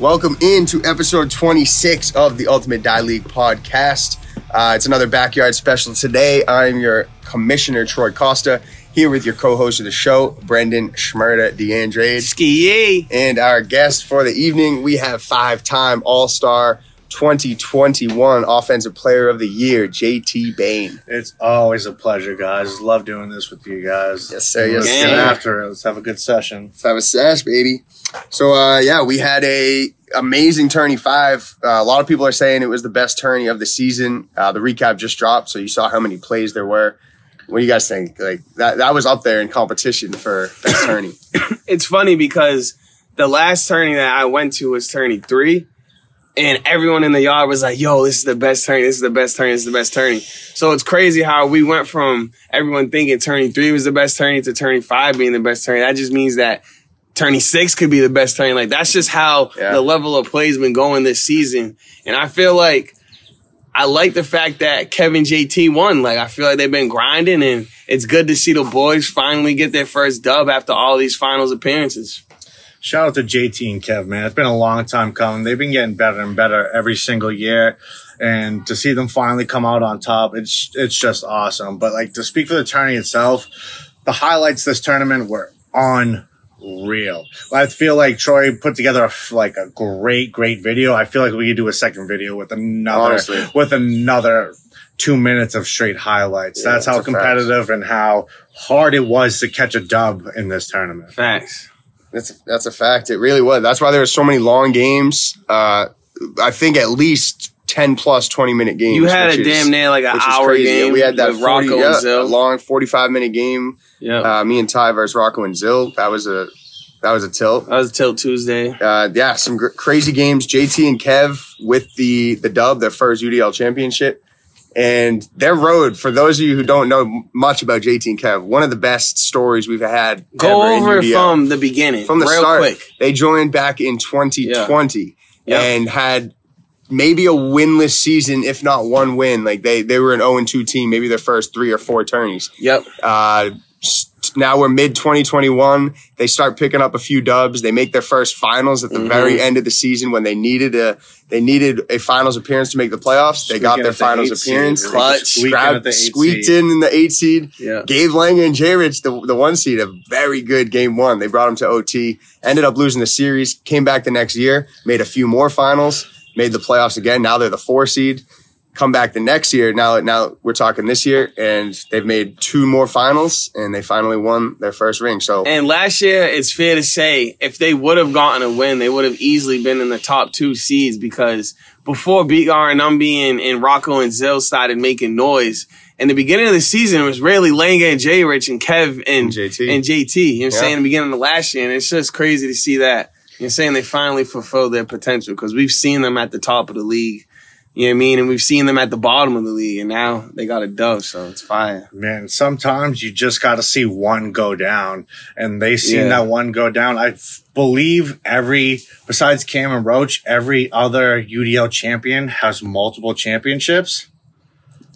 Welcome into episode 26 of the Ultimate Die League podcast. Uh, it's another backyard special today. I'm your commissioner, Troy Costa, here with your co host of the show, Brendan Schmerda DeAndrade. Ski And our guest for the evening, we have five time All Star 2021 Offensive Player of the Year, JT Bain. It's always a pleasure, guys. Love doing this with you guys. Yes, sir. Yes, Let's sir. after it. Let's have a good session. Let's have a sash, baby. So, uh, yeah, we had a amazing tourney five. Uh, a lot of people are saying it was the best tourney of the season. Uh, the recap just dropped, so you saw how many plays there were. What do you guys think? Like that, that was up there in competition for best tourney. It's funny because the last tourney that I went to was tourney three. And everyone in the yard was like, yo, this is the best tourney. This is the best tourney. This is the best tourney. So it's crazy how we went from everyone thinking tourney three was the best tourney to tourney five being the best tourney. That just means that tourney six could be the best tourney. Like that's just how Yeah. the level of play has been going this season. And I feel like I like the fact that Kevin JT won. Like I feel like they've been grinding and it's good to see the boys finally get their first dub after all these finals appearances. Shout out to JT and Kev, man. It's been a long time coming. They've been getting better and better every single year. And to see them finally come out on top, it's it's just awesome. But like to speak for the tourney itself, the highlights this tournament were unreal. I feel like Troy put together a, like a great, great video. I feel like we could do a second video with another Honestly. with another two minutes of straight highlights. Yeah, That's how a fact. competitive and how hard it was to catch a dub in this tournament. Facts. That's a, that's a fact. It really was. That's why there were so many long games. Uh, I think at least ten plus twenty minute games. You had a is- damn near like an hour crazy. game. We had that with 40, Rocco yeah, and Zill. long forty five minute game. yeah, Uh, me and Ty versus Rocco and Zill. That was a that was a tilt. that was a tilt Tuesday. Uh, yeah, some gr- crazy games. JT and Kev with the the dub, their first UDL championship, and their road. For those of you who don't know much about JT and Kev, one of the best stories we've had. Go over from the beginning, from the real start. quick. They joined back in 2020 Yeah. and had maybe a winless season, if not one win. Like they they were an 0 2 team, maybe their first three or four tourneys. Yep. Uh, now we're mid 2021. They start picking up a few dubs. They make their first finals at the Mm-hmm. very end of the season when they needed a they needed a finals appearance to make the playoffs. They got their at the finals seed. appearance. Clutch. squeaking Grabbed- the squeaked seed. in in the eight seed. Yeah. Gave Langer and J Rich the, the one seed a very good game one. They brought them to OT, ended up losing the series, came back the next year, made a few more finals, made the playoffs again. Now they're the four seed. Come back the next year. Now, now we're talking this year, and they've made two more finals, and they finally won their first ring. So And last year, it's fair to say, if they would have gotten a win, they would have easily been in the top two seeds because before Begar and Umbi and, and Rocco and Zill started making noise, in the beginning of the season, it was really Langa and J Rich and Kev and, And JT. And JT. You know what I'm Yeah. saying? In the beginning of last year. And it's just crazy to see that. You're saying they finally fulfilled their potential because we've seen them at the top of the league. You know what I mean? And we've seen them at the bottom of the league, and now they got a dove, so it's fire. Man, sometimes you just got to see one go down, and they seen Yeah. that one go down. I f- believe every, besides Cam and Roach, every other UDL champion has multiple championships.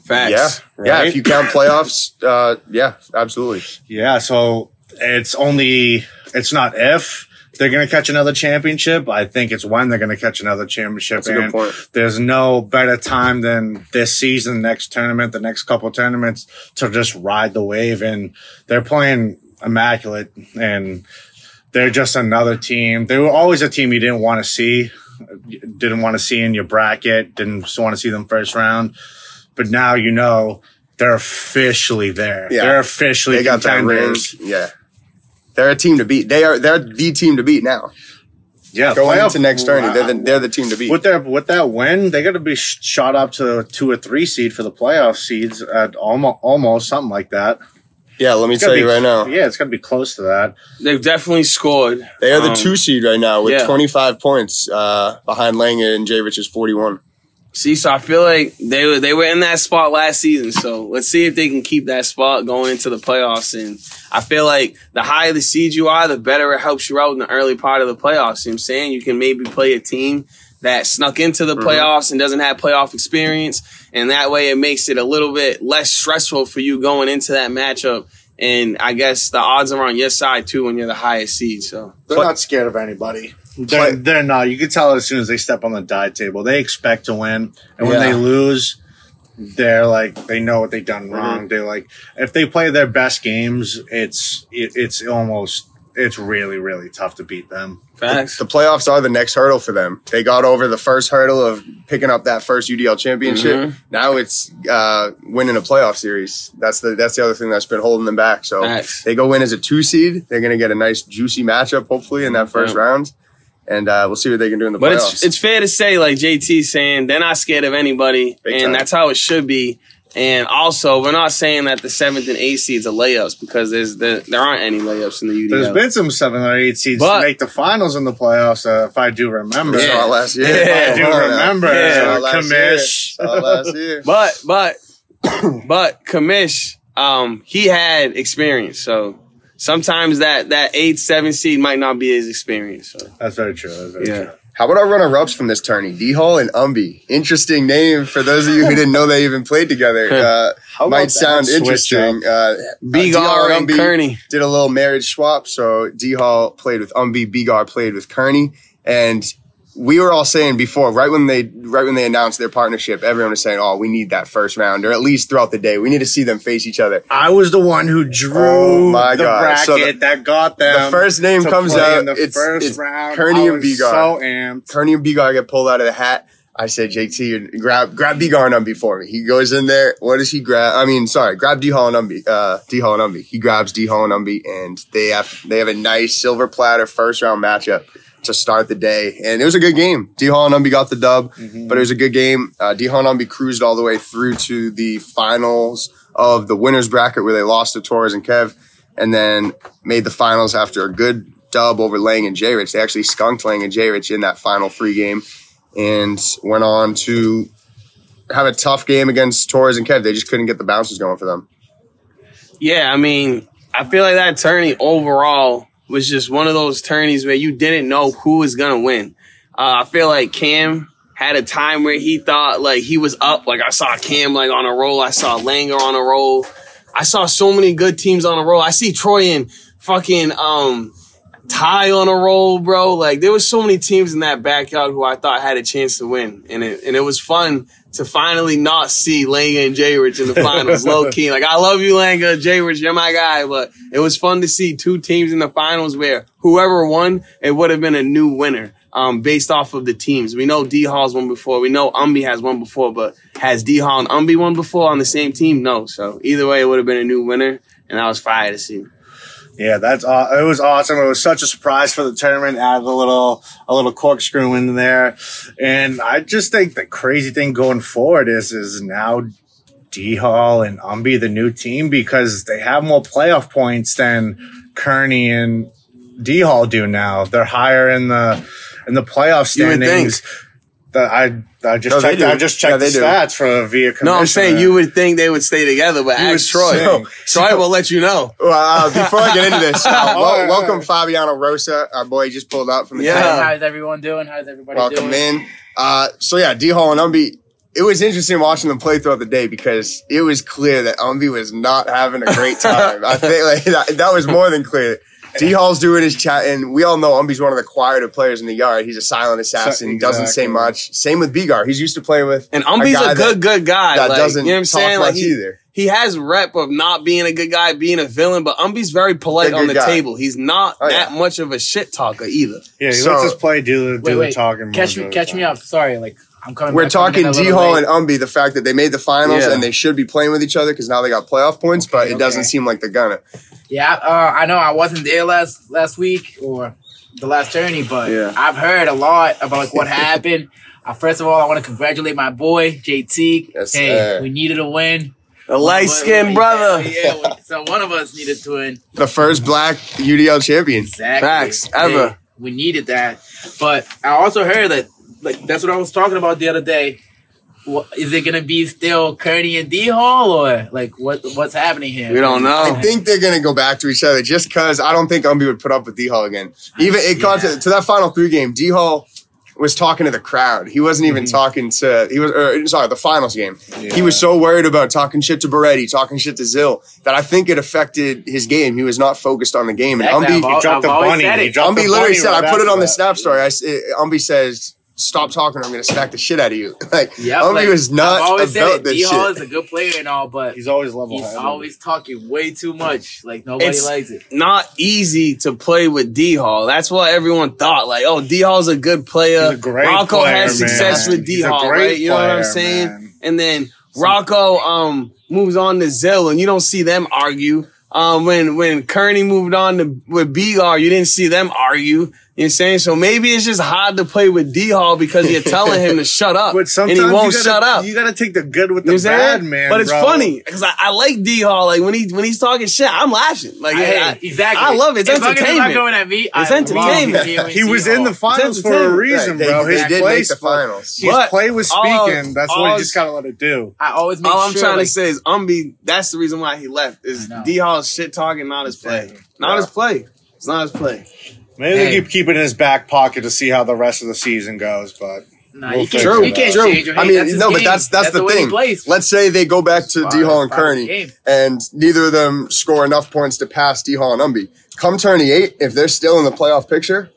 Facts. yeah, yeah. If you count playoffs, uh, yeah, absolutely. Yeah, so it's only, it's not if they're going to catch another championship. I think it's when they're going to catch another championship. That's a good point. there's no better time than this season, next tournament, the next couple tournaments to just ride the wave. And they're playing immaculate and they're just another team. They were always a team you didn't want to see, didn't want to see in your bracket, didn't want to see them first round. But now you know they're officially there. Yeah. They're officially They got that ring. contenders. Yeah, they're a team to beat. They are they're the team to beat now. Yeah, Going playoff- into next tourney, they're the, they're the team to beat. with their with that win, they got to be shot up to two or three seed for the playoff seeds at almost almost something like that. yeah, let me It's tell you be- right now. Yeah, it's got to be close to that. They've definitely scored. They are the Um, two seed right now with yeah. 25 points uh, behind Langer and J Rich's 41. See, so I feel like they were they were in that spot last season. So let's see if they can keep that spot going into the playoffs. And I feel like the higher the seed you are, the better it helps you out in the early part of the playoffs. You know what I'm saying? You can maybe play a team that snuck into the mm-hmm. playoffs and doesn't have playoff experience. And that way it makes it a little bit less stressful for you going into that matchup. And I guess the odds are on your side too when you're the highest seed. So They're not scared of anybody. They're, they're not. You can tell as soon as they step on the die table. They expect to win, and when Yeah. they lose, they're like they know what they've done wrong. They're like if they play their best games, it's it, it's almost it's really really tough to beat them. Facts. the playoffs are the next hurdle for them. They got over the first hurdle of picking up that first UDL championship. Mhm. Now it's uh, winning a playoff series. That's the that's the other thing that's been holding them back. So Facts. they go in as a two seed. They're going to get a nice juicy matchup hopefully in that first Yeah. round, and uh, we'll see what they can do in the But playoffs. it's it's fair to say, like JT saying, they're not scared of anybody, Big and time. that's how it should be. And also, we're not saying that the seventh and eighth seeds are layups because there's the, there aren't any layups in the UDL. There's been some seven or eight seeds But- to make the finals in the playoffs, uh, if I do remember. We Yeah. saw last year. Yeah. I do Come on now. remember. Yeah. Saw uh, it last year. Kamish. Saw last year. But but but Kamish, um, he had experience, so sometimes that that eight seven seed might not be his experience. So That's very true. That's very Yeah. true. How about our runner-ups from this tourney? D Hall and Umby. Interesting name for those of you who didn't know they even played together. Uh, might sound interesting. Uh, Bigar D-Hall and Umby Kearney. did a little marriage swap. So D Hall played with Umby, Bigar played with Kearney, and we were all saying before, right when they right when they announced their partnership, everyone was saying, "Oh, we need that first round, or at least throughout the day, we need to see them face each other." I was the one who drew Oh my the God. bracket So the- that got them. the first name comes out, in the it's- first it's round. Kearney and Bigar. So amped. Kearney and Bigar get pulled out of the hat. I said, JT, grab grab Bigar and Umby for me. He goes in there. What does he grab? I mean, sorry, grab D Hall and Umby. Uh, D Hall and Umby. He grabs D Hall and Umby, and they have they have a nice silver platter first round matchup to start the day. And it was a good game. D Umby got the dub, but it was a good game. Uh, D Umby cruised all the way through to the finals of the winners bracket where they lost to Torres and Kev, and then made the finals after a good dub over Lang and J Rich. They actually skunked Lang and J Rich in that final free game and went on to have a tough game against Torres and Kev. They just couldn't get the bounces going for them. Yeah, I mean, I feel like that tourney overall was just one of those tourneys where you didn't know who was gonna win. Uh, I feel like Cam had a time where he thought like he was up. Like I saw Cam like on a roll. I saw Langer on a roll. I saw so many good teams on a roll. I see Troy and fucking um Ty on a roll, bro. Like there was so many teams in that backyard who I thought had a chance to win, and it and it was fun to finally not see Langa and Jay Rich in the finals. low key, like I love you, Langa, Jay Rich, you're my guy, but it was fun to see two teams in the finals where whoever won, it would have been a new winner. Um, based off of the teams, we know D Hall's won before. We know Umby has won before, but has D Hall and Umby won before on the same team? No. So either way, it would have been a new winner, and I was fired to see. Yeah, that's aw- it was awesome. It was such a surprise for the tournament. Add a little a little corkscrew in there, and I just think the crazy thing going forward is is now D Hall and Umby the new team because they have more playoff points than Kearney and D Hall do now. They're higher in the in the playoff You would think. standings. That I I just No, checked. do. I just checked they the do. stats for via. No, I'm saying you would think they would stay together, but You would ask Troy. think. Troy will let you know. Well, uh, before I get into this, uh, wel- All right, all welcome right. Fabiano Rosa, our boy just pulled up from the Yeah. camp. How's everyone doing? How's everybody Welcome doing? in. Uh, so yeah, D Hall and Umby. It was interesting watching them play throughout the day because it was clear that Umby was not having a great time. I think like that, that was more than clear. D Hall's doing his chat, and we all know Umby's one of the quieter players in the yard. He's a silent assassin. He doesn't say much. Same with Bigar. He's used to play with And Umby's guy a, good, that- good guy. that like, doesn't you know what I'm talk saying? Like much he, either. he has rep of not being a good guy, being a villain, but Umby's very polite Good, on the guy. table. He's not Oh, that yeah. much of a shit talker either. Yeah, he So- lets us play. Do the do Wait, the wait. talking. Catch me, of catch me time. up. Sorry, like I'm coming. We're I'm talking in a D Hall and Umby, the fact that they made the finals Yeah. and they should be playing with each other because now they got playoff points, but it Okay, doesn't seem like they're gonna. Yeah, uh, I know I wasn't there last last week or the last tourney, but Yeah. I've heard a lot about like what happened. Uh, first of all, I want to congratulate my boy JT. Yes, hey, sir. we needed a win. A light skinned brother. Yeah, yeah, so one of us needed to win. The first black UDL champion. Exactly. Facts, ever. Hey, we needed that. But I also heard that, like, that's what I was talking about the other day. What, is it gonna be still Kearney and D Hall, or like what? What's happening here? We don't know. I think they're gonna go back to each other just because I don't think Umby would put up with D Hall again. Even it got to, to that final three game. D Hall was talking to the crowd. He wasn't even Mm-hmm. talking to he was or, sorry the finals game. He was so worried about talking shit to Beretti, talking shit to Zill that I think it affected his game. He was not focused on the game. And Exactly. Umby, I've al- dropped I've the bunny. He dropped Umby the literally bunny said, right I put it after on the snap story. I, s- uh, Umby says, stop talking or I'm going to smack the shit out of you. Like, Yeah, Umby like, was not I've always said about it. this D Hall shit. is a good player and all, but He's always level he's headed. always talking way too much. Like nobody It's- likes it. Not easy to play with D Hall. That's what everyone thought. Like, oh, D Hall's a good player. He's a great Rocco player, had success man. with He's D a Hall, right? You know what I'm saying? man. And then Rocco um moves on to Zill, and you don't see them argue. Um, when when Kearney moved on to with Begar, you didn't see them argue. You know what I'm saying? So maybe it's just hard to play with D Hall because you're telling him to shut up, But and sometimes he won't you gotta, shut up. You got to take the good with You know the bad, man. But it's bro. funny because I, I like D Hall. Like when he when he's talking shit, I'm laughing. Like Hey, I- exactly. I love it. It's as long as not going at me, It's I entertainment. love hearing He was in the Hall. finals for a reason, They- bro. they His did play make the finals. His play was all- speaking. That's what all- you just got to let it do. I always make All I'm sure, trying like, to say is Umby. That's the reason why he left. Is D Hall's shit talking, not his play, not his play. It's not his play. Maybe Hey. they keep keep it in his back pocket to see how the rest of the season goes. But Nah, We'll you can't, figure you can't. True. change your I mean, that's his no, but game. that's that's, the, the, thing. Let's say they go back to Part- D Hall and part Kearney, and neither of them score enough points to pass D Hall and Umby. Come tourney eight, if they're still in the playoff picture,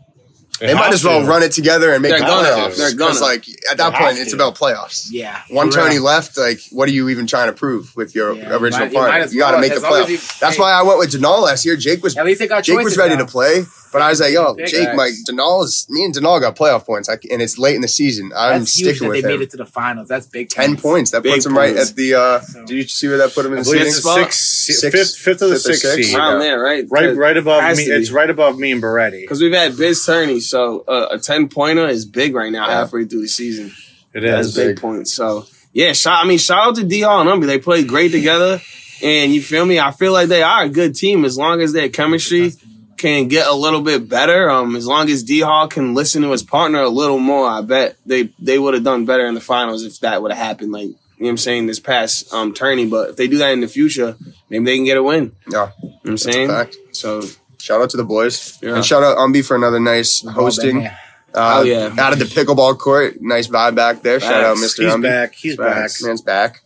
they might as well run it together and make They're the gonna. playoffs. They're gonna. Because, like at that They point, it's to. about playoffs. Yeah, One for real. tourney left. Like, what are you even trying to prove with your Yeah, original might- you partner? as You got to well, make the as long playoffs. That's why I went with Denal last year. Jake was At least they got Jake was ready to play, but I was like, yo, Big Jake, facts. like Denal is me and Denal got playoff points, I, and it's late in the season. I'm That's huge sticking that they with made it to the finals. That's big. Ten points. That Big puts him right points. at the. uh So- Do you see where that put him in I the believe season? it's spot? six, Six- fifth, fifth of the fifth or sixth sixth? seed. Around Yeah. there, right? Right, right above me. It's right above me and Beretti. Because we've had Biz Turney, so uh, a ten pointer is big right now, Yeah. halfway through the season. It That's is. big points. So yeah, shout. I mean, shout out to D Hall and Umby. They played great together, and you feel me? I feel like they are a good team as long as their chemistry can get a little bit better. Um, as long as D Hall can listen to his partner a little more, I bet they they would have done better in the finals if that would have happened. Like you know what I'm saying, this past um tourney. But if they do that in the future, maybe they can get a win. You know Yeah, what I'm saying? fact. So shout out to the boys, Yeah. and shout out Umby for another nice hosting. man. Uh, Oh, yeah. out of the pickleball court, nice vibe back there. Shout out, Facts. Mr. He's Umby. back. He's back. Man's back.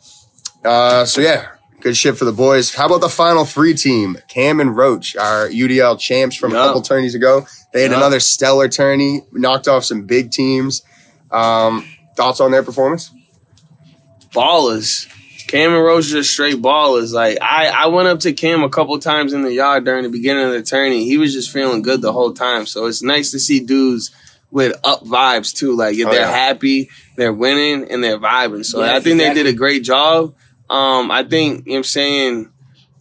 Uh, so yeah, good shit for the boys. How about the final three team? Cam and Roach, our UDL champs from a couple tourneys ago. They had Yeah. another stellar tourney, knocked off some big teams. Um, thoughts on their performance? ballers. Cam and Roach are just straight ballers. Like I, I went up to Cam a couple times in the yard during the beginning of the tourney. He was just feeling good the whole time. So it's nice to see dudes with up vibes too. Like if Oh, they're yeah. happy, they're winning, and they're vibing. So Yes, I think exactly. they did a great job. Um, I think you know what I'm saying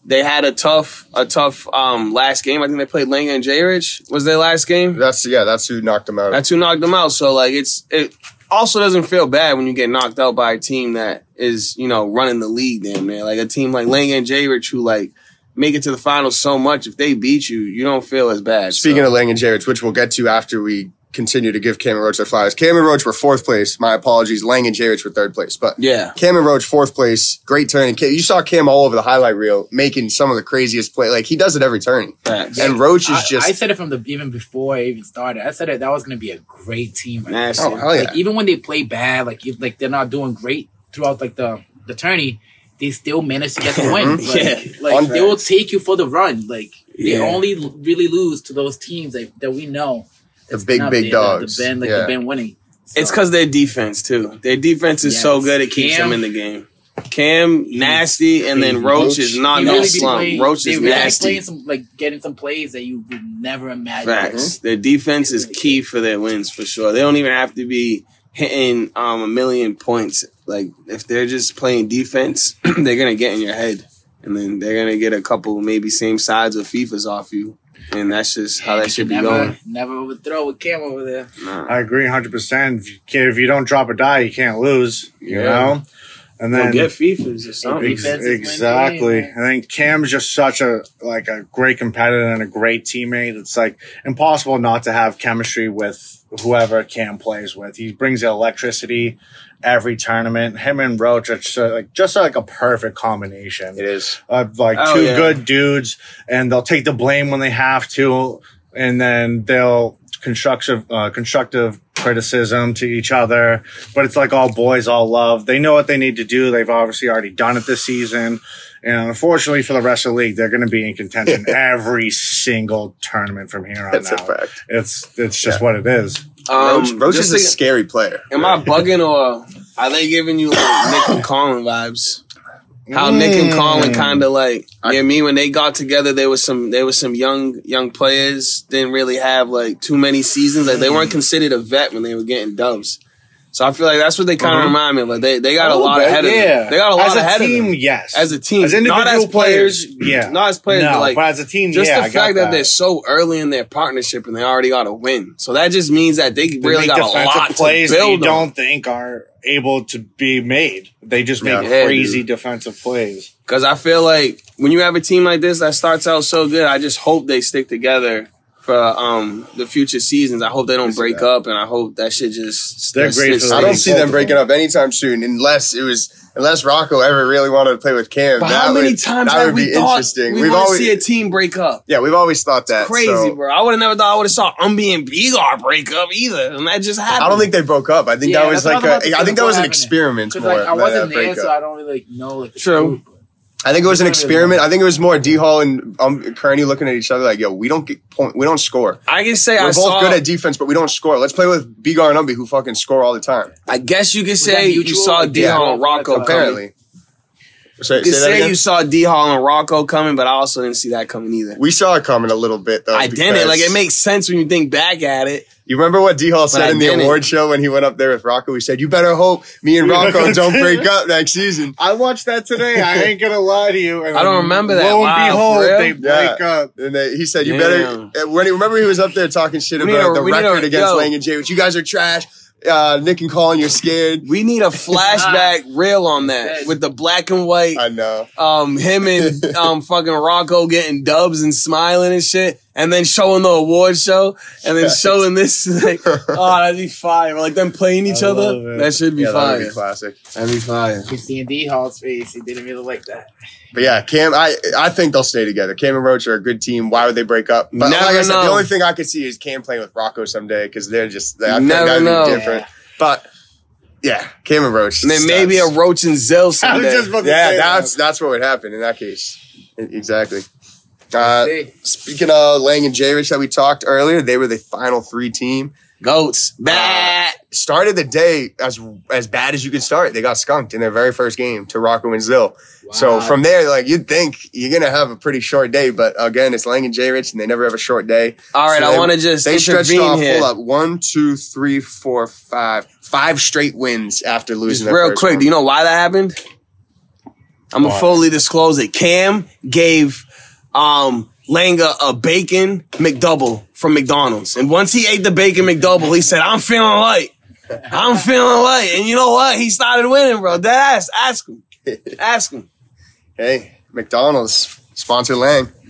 they had a tough, a tough um last game. I think they played Langa and J Rich. Was their last game? That's yeah, that's who knocked them out. That's who knocked them out. So like it's it also doesn't feel bad when you get knocked out by a team that is, you know, running the league damn man. Like a team like Langa and J Rich who like make it to the finals so much, if they beat you, you don't feel as bad. Speaking So, of Lang and J Rich, which we'll get to after we continue to give Cam and Roach their flowers. Cam and Roach were fourth place. My apologies. Lang and J Rich were third place. But Yeah. Cam and Roach fourth place. Great turn. Cam- You saw Cam all over the highlight reel making some of the craziest play. Like he does it every turn. Facts. And Roach is I, just I said it from the even before I even started. I said that that was going to be a great team. Right? Nasty. oh hell yeah. Like even when they play bad, like if, like they're not doing great throughout like the the tourney, they still manage to get the win. Mm-hmm. Like, Yeah. like they will take you for the run. Like they Yeah. only really lose to those teams that, that we know. The big, big the- dogs. The, been like Yeah. the been winning. So, It's because their defense too. Their defense is so Yes. good it keeps Cam- them in the game. Cam nasty, and then crazy. Roach, Roach, is not they no really be slump. playing- Roach they is really be nasty. Playing some like getting some plays that you would never imagine. Facts. Their defense is key for their wins for sure. They don't even have to be hitting um, a million points. Like if they're just playing defense, they're gonna get in your head, and then they're gonna get a couple maybe same sides of FIFA's off you, and that's just how that should be never, going. Never overthrow with Cam over there. Nah. I agree 100%. If you, can't, if you don't drop a die, you can't lose, you Yeah. know? And Go then get FIFA's or something. Ex- Defense is winning exactly. the game, I think Cam's just such a like a great competitor and a great teammate. It's like impossible not to have chemistry with whoever Cam plays with. He brings the electricity every tournament. Him and Roach are just uh, like just like a perfect combination. It is. Of like Oh, two yeah. good dudes, and they'll take the blame when they have to, and then they'll constructive, uh, constructive criticism to each other, but it's like all boys, all love. They know what they need to do. They've obviously already done it this season. And unfortunately for the rest of the league, they're going to be in contention every single tournament from here on That's a out. fact. It's, it's just what it is. Roach, um, Roach is a to- scary player. Am I bugging or are they giving you like Nick and Colin vibes? How Nick and Colin hmm. kind of like, you know I mean? When they got together, there was some, there was some young, young players didn't really have like too many seasons. Like they weren't considered a vet when they were getting dubs. So I feel like that's what they kind of mm-hmm. remind me of. Like they, they got a, little lot bit, ahead of yeah. them. They got a lot As a ahead team, of them. yes. As a team. As individual Not as players, yeah. not as players, no, but like, but as a team, just yeah, the fact that. that they're so early in their partnership and they already got a win. So that just means that they They really got a lot plays to that you build on. don't think are able to be made. They just make. Yeah, crazy dude. defensive plays. Because I feel like when you have a team like this that starts out so good, I just hope they stick together for um the future seasons. I hope they don't break up, and I hope that shit just They're that great shit for I don't see them breaking up anytime soon, unless it was unless Rocco ever really wanted to play with Cam. But that how many would, times that have would we be thought interesting. we We've want to always see a team break up? yeah, we've always thought that. Crazy, so- bro. I would have never thought I would have saw Umbi and Begar break up either, and that just happened. I don't think they broke up. I think Yeah, that was like I was about to a, I think that was an happening. experiment more. like I wasn't there, breakup. so I don't really like know like the True. scoop. I think it was an I don't really experiment. I think it was more D Hall and um, Kearney looking at each other like, "Yo, we don't get point. We don't score. I can say We're I both saw. good at defense, but we don't score. Let's play with Bigar and Umbi, who fucking score all the time. I guess you could say you mutual? saw Like, D yeah. Hall and Rocco coming. Apparently, say, You say that say again? you saw D Hall and Rocco coming, but I also didn't see that coming either. we saw it coming a little bit though. I didn't. Like it makes sense when you think back at it. You remember what D Hall said I in the award show when he went up there with Rocco? He said, "You better hope me and Rocco don't break up next season." I watched that today. I ain't gonna lie to you. And I don't then remember that. Lo and Wow, behold, they break Yeah. up. And they, he said, "You Damn. better." uh, When he, remember, he was up there talking shit We about a- the we need a- record against yo. Lang and Jay, which you guys are trash. Uh, Nick and Colin, you're scared. We need a flashback reel on that with the black and white. I know. Um, him and um fucking Rocco getting dubs and smiling and shit, and then showing the award show, and then showing this. Like, oh, that'd be fire! Or, Like them playing each I other. it. That should be Yeah, that would fire. be classic. That'd be fire. You see in D Hall's face, he didn't really like that. But yeah, Cam, I I think they'll stay together. Cam and Roach are a good team. Why would they break up? But Never like I said, the only thing I could see is Cam playing with Rocco someday because they're just. I think Never that'd know. be different. But yeah, Cam and Roach. And then maybe a. Roach and Zill I was someday. just about to Yeah, say that's that. that's what would happen in that case. E- Exactly. Uh, See? speaking of Lang and J Rich that we talked earlier, they were the final three team. Goats. Bat. Started the day as as bad as you could start. They got skunked in their very first game to Rocco and Zill. So from there, like you'd think you're gonna have a pretty short day, but again, it's Lang and J Rich, and they never have a short day. All right, So I want to just They stretched off. here. Hold up, one, two, three, four, five, five straight wins after losing. their real first quick, one. do you know why that happened? I'm gonna fully disclose it. Cam gave um Langa a bacon McDouble from McDonald's, and once he ate the bacon McDouble, he said, "I'm feeling light. I'm feeling light." And you know what? He started winning, bro. Dead ass. Ask him. Ask him. Hey, McDonald's sponsor Lang.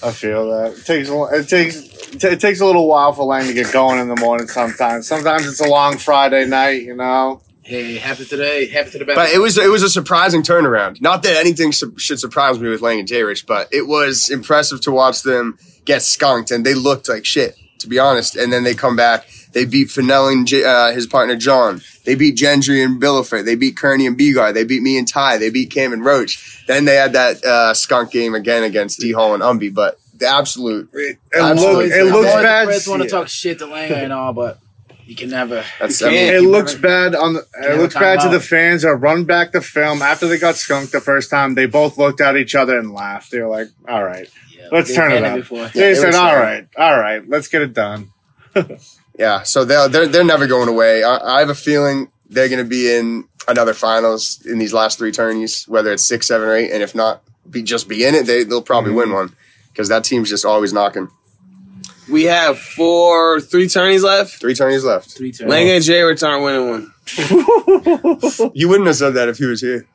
I feel that it takes it takes it takes a little while for Lang to get going in the morning. Sometimes, sometimes it's a long Friday night. You know, Hey, happy today, happy to the best. But it was it was a surprising turnaround. Not that anything su- should surprise me with Lang and J Rich, but it was impressive to watch them get skunked, and they looked like shit, to be honest. And then they come back. They beat Fennell and J- uh, his partner John. They beat Gendry and Billiford. They beat Kearney and Begar. They beat me and Ty. They beat Cam and Roach. Then they had that uh, skunk game again against D Hall and Umby. But the absolute it, Absolutely. look, it I'm looks I'm bad. The first one to talk shit to Langer and all, but you can never. that's You I mean, can't. It looks bad on the. It looks time bad to the fans. Or run back the film after they got skunked the first time. They both looked at each other and laughed. They were like, "All right, Yeah, let's turn it done up." before. They it said, was "All sad. right, all right, let's get it done." Yeah, so they're they're, they're never going away. I, I have a feeling they're going to be in another finals in these last three tourneys, whether it's six, seven, or eight, and if not, be just be in it. They they'll probably mm-hmm. win one because that team's just always knocking. We have four, three tourneys left. Three tourneys left. Three turns. Langa and Jay Rich aren't winning one. You wouldn't have said that if he was here.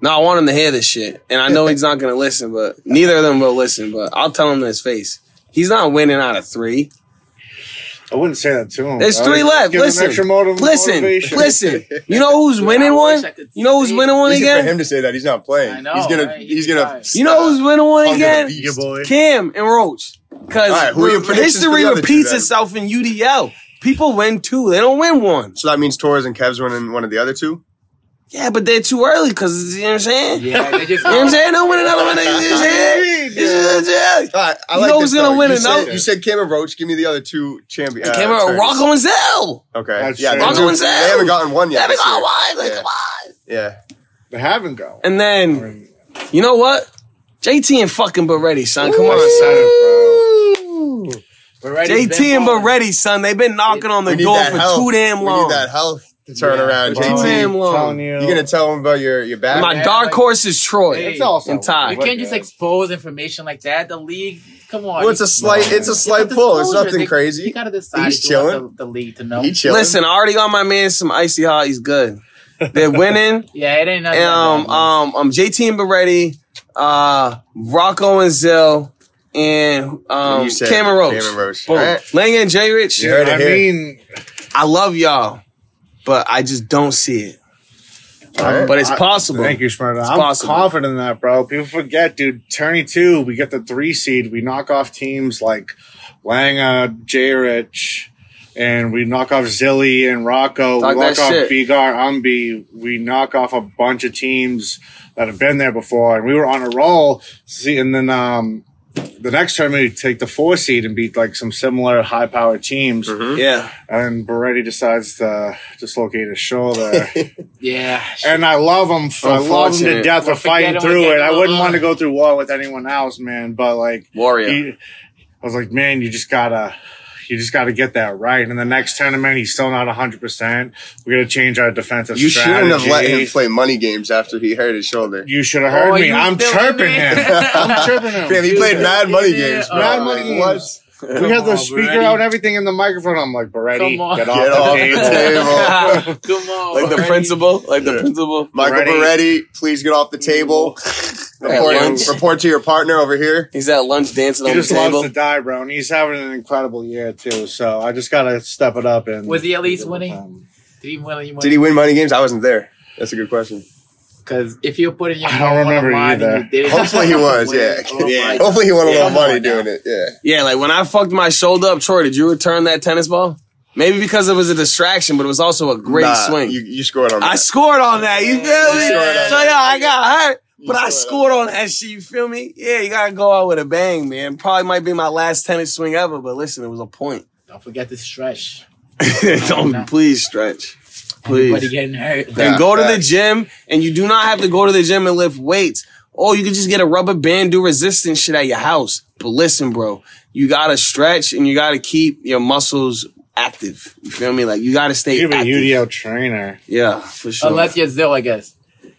No, I want him to hear this shit, and I know he's not gonna listen, but neither of them will listen. But I'll tell him to his face. He's not winning out of three. I wouldn't say that to him. There's three would left. give him Listen, extra motiv- listen, motivation. listen. You know who's winning one? You know who's winning one Easy for him to say that he's not playing. I know, he's gonna right? he's He's gonna. right. You know who's winning one Under the again? beast. Your boy. Cam and Roach. Because All right, who are your predictions for history the two repeats itself in UDL. People win two. They don't win one. So that means Torres and Kev's winning one of the other two. Yeah, but they're too early because you know what I'm saying. Yeah, they just. You know what I'm saying? Don't win another one. You know what I'm saying? You know I'm saying? All right, I You know who's gonna though. win you another- Said, you said Cameron Roach. Give me the other two champions. Uh, Came out Rocco and Zill. Okay, That's yeah, they, Rocco do- and they haven't gotten one yet. Yeah, this come year. on, like, Yeah. come on. Yeah, They haven't go. And then you know what? JT and fucking Beretti, son. Come on, son. Beretti's JT and balling. Beretti, son. They've been knocking on the door for health. too damn We long. need that health to turn Yeah, around. for Too JT, damn long. Telling you, you gonna tell him about your your back? My Yeah, dark like- horse is Troy Hey, It's also and Ty. You can't just expose information like that. The league, come on. well, it's a slight. It's a slight pull. It's nothing You crazy. gotta decide He's you want chilling. the, the league to know. He chilling. Listen, I already got my man some icy hot. He's good. They're winning. yeah, it ain't nothing. um, um, um, JT and Beretti, uh, Rocco and Zill, and And um, you Cameron Roach. Cameron Roach. Boom. All right. Lang and J Rich. You heard it I here. mean, I love y'all, but I just don't see it. All right. But it's I- possible. Thank you, Smurda. I'm possible. confident in that, bro. People forget, dude. Tourney two, we get the three seed. We knock off teams like Langa, J Rich, and we knock off Zilly and Rocco. Talk we knock off shit. Bigar, Umbi. We knock off a bunch of teams that have been there before, and we were on a roll. See, and then um, the next tournament, we take the four seed and beat like some similar high powered teams. Mm-hmm. Yeah. And Beretti decides to dislocate his shoulder. Yeah. And I love him. I love him to death for We'll forget fighting through it. I wouldn't want to go through war with anyone else, man. But like, Warrior. he, I was like, man, you just gotta, you just gotta get that right. In the next tournament, he's still not hundred percent. We're going to change our defensive. You shouldn't have let him play money games after he hurt his shoulder. You should have heard Oh, me. you I'm still chirping in him. there? I'm chirping him. Damn, he played mad money Yeah. games. bro. Mad Like, money what? games. We had the on, speaker Beretti. out and everything in the microphone. I'm like, Beretti, Come on. get Get off off the the table. table. Come on. like the Beretti. principal. Like the Yeah. principal. Michael Beretti. Beretti, please get off the table. At Report, report to your partner over here. He's at lunch dancing He on the just loves table. to die, bro, and he's having an incredible year too. So I just gotta step it up. And Was he at least winning? Did he win any money? Did he win money games? I wasn't there. That's a good question. Because if you're putting your I don't mouth on the remember line either. you didn't- Hopefully he was, yeah. Oh Yeah. Hopefully he won a Yeah, little money on now. doing it. Yeah. Yeah, like when I fucked my shoulder up, Troy, did you return that tennis ball? Maybe because it was a distraction, but it was also a great Nah, swing. You, you scored on that. I scored on that. You feel me? scored on So that. yeah, I got hurt, but I scored scored on that shit. You feel me? Yeah, you gotta go out with a bang, man. Probably might be my last tennis swing ever, but listen, it was a point. Don't forget to stretch. Don't please stretch, Everybody please. getting hurt. Yeah. and go to the gym, and you do not have to go to the gym and lift weights. Or you can just get a rubber band, do resistance shit at your house. But listen, bro, you gotta stretch and you gotta keep your muscles active. You feel me? Like you gotta stay You're a active. UDL trainer. Yeah, for sure. Unless you're Zill, I guess.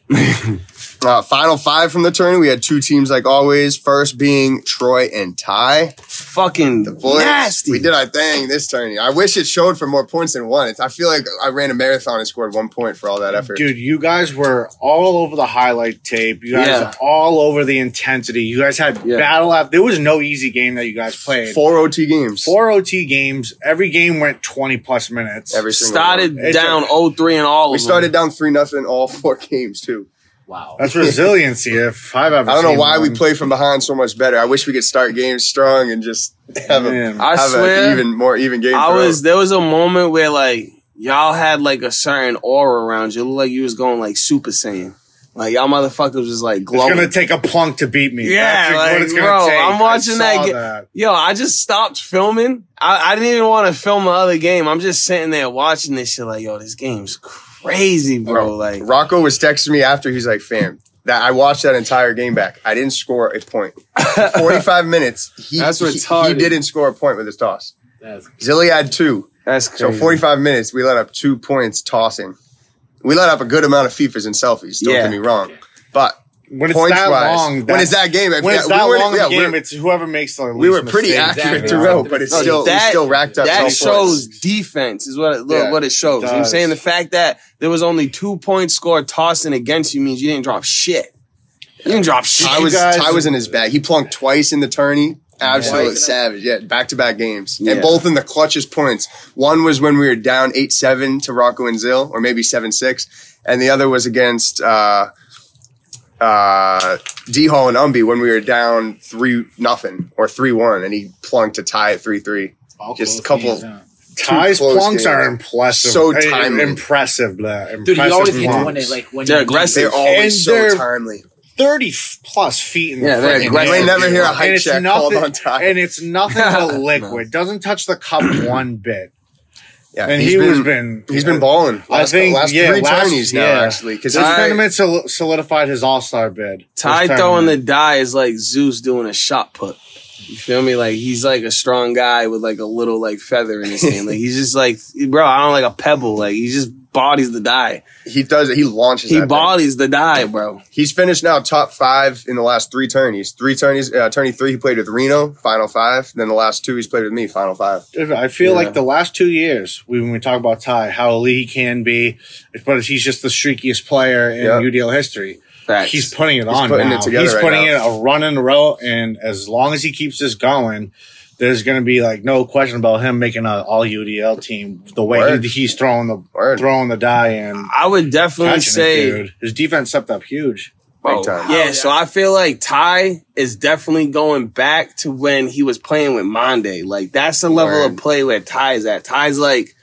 Uh, final five from the tourney. We had two teams like always. First being Troy and Ty. fucking Boys, nasty. We did our thing this tourney. I wish it showed for more points than one. It's, I feel like I ran a marathon and scored one point for all that effort. Dude, you guys were all over the highlight tape. You guys Yeah. were all over the intensity. You guys had Yeah. battle out. There was no easy game that you guys played. Four OT games. Four OT games. Every game went 20 plus minutes. Every single started one. Down a- 0-3 in all of We them. started down three nothing all four games too. Wow. That's resiliency if I've ever I don't know seen why we play from behind so much better. I wish we could start games strong and just have a, Man. I have swear, an even more even game. I throughout. was there was a moment where like y'all had like a certain aura around you. It looked like you was going like Super Saiyan. Like y'all motherfuckers was like It's gonna take a plunk to beat me. Yeah, That's like, what it's gonna bro, take. I'm watching I that saw ga- that. Yo, I just stopped filming. I, I didn't even want to film the other game. I'm just sitting there watching this shit. Like, yo, this game's crazy, bro. Like, Rocco was texting me after. He's like, "Fam, that I watched that entire game back. I didn't score a point. 45 minutes. He, That's he- retarded. He, didn't score a point with his toss. That's Zilly had two. that's So 45 minutes, we let up two points tossing. We let up a good amount of FIFAs and selfies. Don't Yeah. get me wrong, but When it's that wise, long, when it's that game, when it's that we were- long yeah, of a we game, it's whoever makes the we were pretty mistakes. accurate Exactly. throughout, but it's No, still we still racked up. that shows points. defense is what it, Yeah, what it shows. it You know what I'm saying the fact that there was only two points scored tossing against you means you didn't drop shit. You didn't drop shit. Ty You was guys- Ty was in his bag. He plunked twice in the tourney. Absolute Twice. savage. Yeah, back to back games. Yeah. And both in the clutchest points. One was when we were down 8 7 to Rocco and Zill, or maybe 7 6. And the other was against uh, uh, D Hall and Umby when we were down three nothing or three one, and he plunked to tie at three three. All Just a couple- games, huh? Ty's close plunks are impressive. So timely. Impressive, blah, Dude, he always hits plunks. when it like when They're aggressive. They're always And so they're- timely. 30 plus feet in the Yeah, they're freaking aggressive. air, You never hear a height And it's check called nothing- on Ty. And it's nothing but liquid. Doesn't touch the cup one bit. Yeah, And he was been he's been balling. I Last, think, last yeah, three last- tourneys now yeah. actually because This Ty- tournament solidified his All Star bid. Ty throwing the die is like Zeus doing a shot put. You feel me? Like he's like a strong guy with like a little like feather in his hand. Like he's just like, bro, I don't like a pebble. Like he just bodies the die. he does it. He launches. He that thing. bodies the die, bro. He's finished now top five in the last three tourneys. Three tourneys. Uh, tourney three, he played with Reno, final five. Then the last two, he's played with me, final five. I feel Yeah. like the last two years, we- when we talk about Ty, how elite he can be, but he's just the streakiest player in Yeah. UDL history. Facts. He's putting it He's on putting it now. together he's right putting now. it a run in a row, and as long as he keeps this going, there's going to be like no question about him making an all UDL team. The way he, he's throwing the Word. throwing the die and I would definitely say, it, dude. His defense stepped up huge. bro, Big oh, time. Oh, yeah. So I feel like Ty is definitely going back to when he was playing with Monday. Like that's the level Word. of play where Ty's at. Ty's like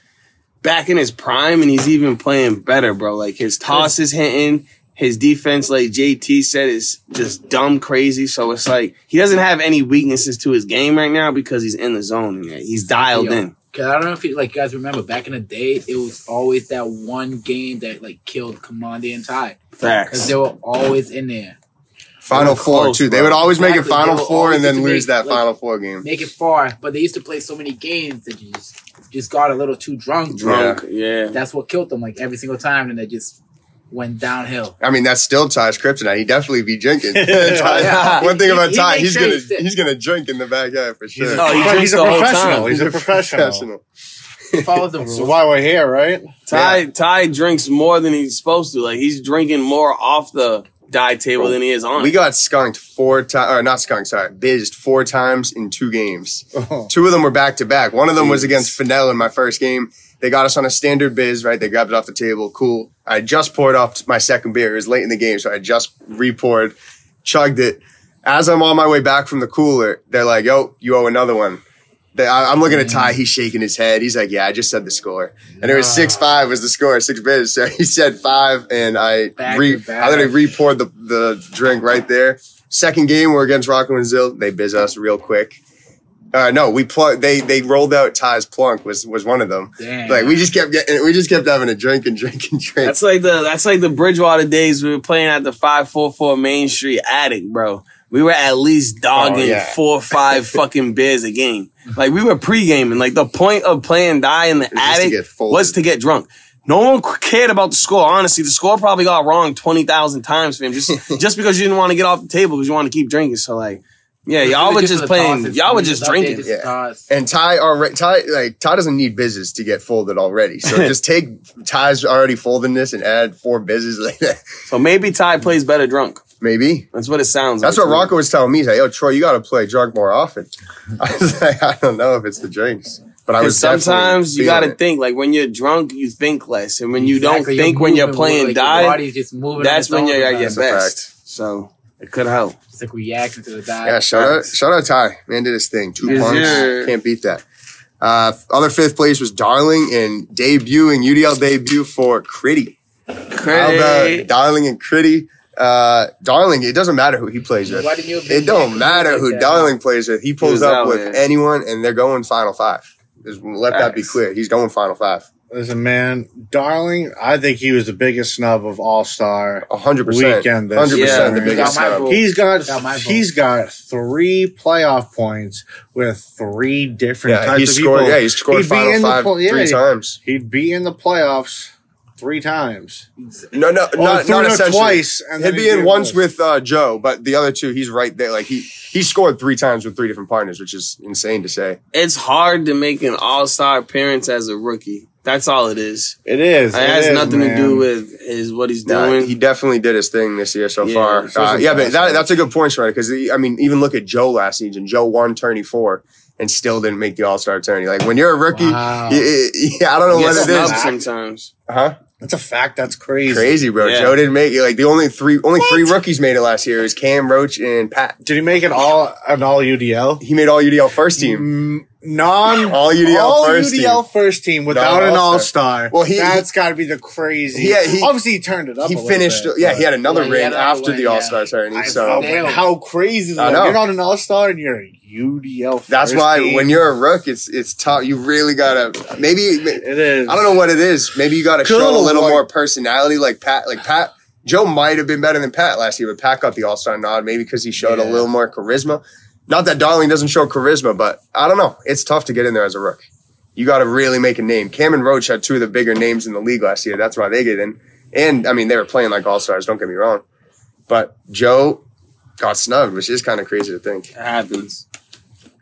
back in his prime, and he's even playing better, bro. Like his toss is hitting. His defense, like JT said, is just dumb crazy. So it's like he doesn't have any weaknesses to his game right now because he's in the zone and he's dialed Yo, in. Cause I don't know if you like guys remember back in the day, it was always that one game that like killed Commandi and Ty Facts. because they were always in there. Final They four close, too. They would always make it final four and then lose make, that like- final four game. Make it far, but they used to play so many games that you just just got a little too drunk. Drunk. Yeah. That's what killed them like every single time, and they just went downhill. I mean, that's still Ty's kryptonite. He definitely be drinking. Ty- Yeah. One thing about he Ty, makes he's sure gonna he's- he's gonna drink in the back half for sure. a, Oh, he he's a professional. time. He's a professional. Follow the rules. That's why we're here, right? Ty Ty drinks more than he's supposed to. Like he's drinking more off the die table than he is on. We got skunked four times, or not skunked, sorry, bizzed four times in two games. Oh. Two of them were back to back. One of them was against Fennell in my first game. They got us on a standard biz, right? They grabbed it off the table. Cool. I just poured off my second beer. It was late in the game, so I just re-poured, chugged it. As I'm on my way back from the cooler, they're like, "Yo, you owe another one." They, I, I'm looking at Ty. He's shaking his head. He's like, "Yeah, I just said the score," and it was six five was the score, six biz. So he said five, and I Back re. I literally re-poured the the drink right there. Second game, we're against Rockland Zill. They biz us real quick. Uh, no, we plunk. They they rolled out Ty's plunk was was one of them. Damn. Like we just kept getting, we just kept having a drink and drink and drink. That's like the that's like the Bridgewater days we were playing at the five four four Main Street attic, bro. We were at least dogging Oh, yeah. four or five fucking beers a game. Like we were pre gaming. Like the point of playing die in the just to attic was to get drunk. No one cared about the score. Honestly, the score probably got wrong twenty thousand times for him just just because you didn't want to get off the table because you want to keep drinking. So like, yeah, y'all were just the playing. Y'all were just drinking. just Yeah. and Ty already Ty like Ty doesn't need bizzes to get folded already. So just take Ty's already folding this and add four bizzes like that. So maybe Ty plays better drunk. Maybe. That's what it sounds. Like. That's like what to. Rocco was telling me. He's like, "Yo, Troy, you got to play drunk more often." I was like, "I don't know if it's the drinks, but I was Because sometimes you got to to think like when you're drunk, you think less, and when you Exactly. don't think when you're moving, playing like, your die, body's just moving that's when you're at your sometimes. That's best. So it could help. It's like reacting to the die. Yeah, shout out, shout out Ty. Man did his thing. Two Yes, plunks. sir. Can't beat that. Uh, other fifth place was Darling and debuting UDL debut for Critty. How about Darling and Critty? Uh, Darling, it doesn't matter who he plays with. Why didn't you It don't matter who like? Darling plays with. He pulls was up with there. anyone, and they're going final five. Just let that be clear. He's going final five. Listen, man, Darling, I think he was the biggest snub of All Star. Hundred percent. Weekend this Hundred percent. The year. biggest. Snub. He's got Got my he's got three playoff points with three different Yeah, types he of scored. people. Yeah, he scored He'd be final in the five pl- yeah, three times. He'd be in the playoffs three times. No, no, Well, not, not essentially. twice, and He'd be he'd in once with uh, Joe, but the other two, he's right there. Like he he scored three times with three different partners, which is insane to say. It's hard to make an all star appearance as a rookie. That's all it is. It is. It It has is, nothing to do with his what he's Nah, doing. he definitely did his thing this year so Yeah, far. Uh, yeah, but that, that's a good point, right? Because I mean, even look at Joe last season. Joe won tourney four and still didn't make the All Star tourney. Like when you're a rookie, Wow. y- y- yeah, I don't know He what gets it is. snubbed sometimes. Huh? That's a fact. That's crazy. Crazy, bro. Yeah. Joe didn't make it. Like the only three, only three rookies made it last year. It was Cam Roach and Pat. Did he make an all an all UDL? He made all UDL first team. Mm, non All UDL all first UDL team. first team without Non an all-star. Well, he- that's got to be the crazy. Yeah, he- obviously he turned it up. He a finished. bit, yeah, he had another Yeah, ring had another after one, the. All Star tourney. I So felt how crazy is I that? know. You're not an all star and you're a UDL. that's why team. when you're a rook, it's it's tough. You really gotta maybe. it is. I don't know what it is. Maybe you got to Could show a little little more personality, like Pat. Like Pat, Joe might have been better than Pat last year, but Pat got the All Star nod maybe because he showed a little more charisma. Not that Darling doesn't show charisma, but I don't know. It's tough to get in there as a rook. You got to really make a name. Cameron Roach had two of the bigger names in the league last year. That's why they get in. And I mean, they were playing like All Stars. Don't get me wrong, but Joe got snubbed, which is kind of crazy to think. It happens.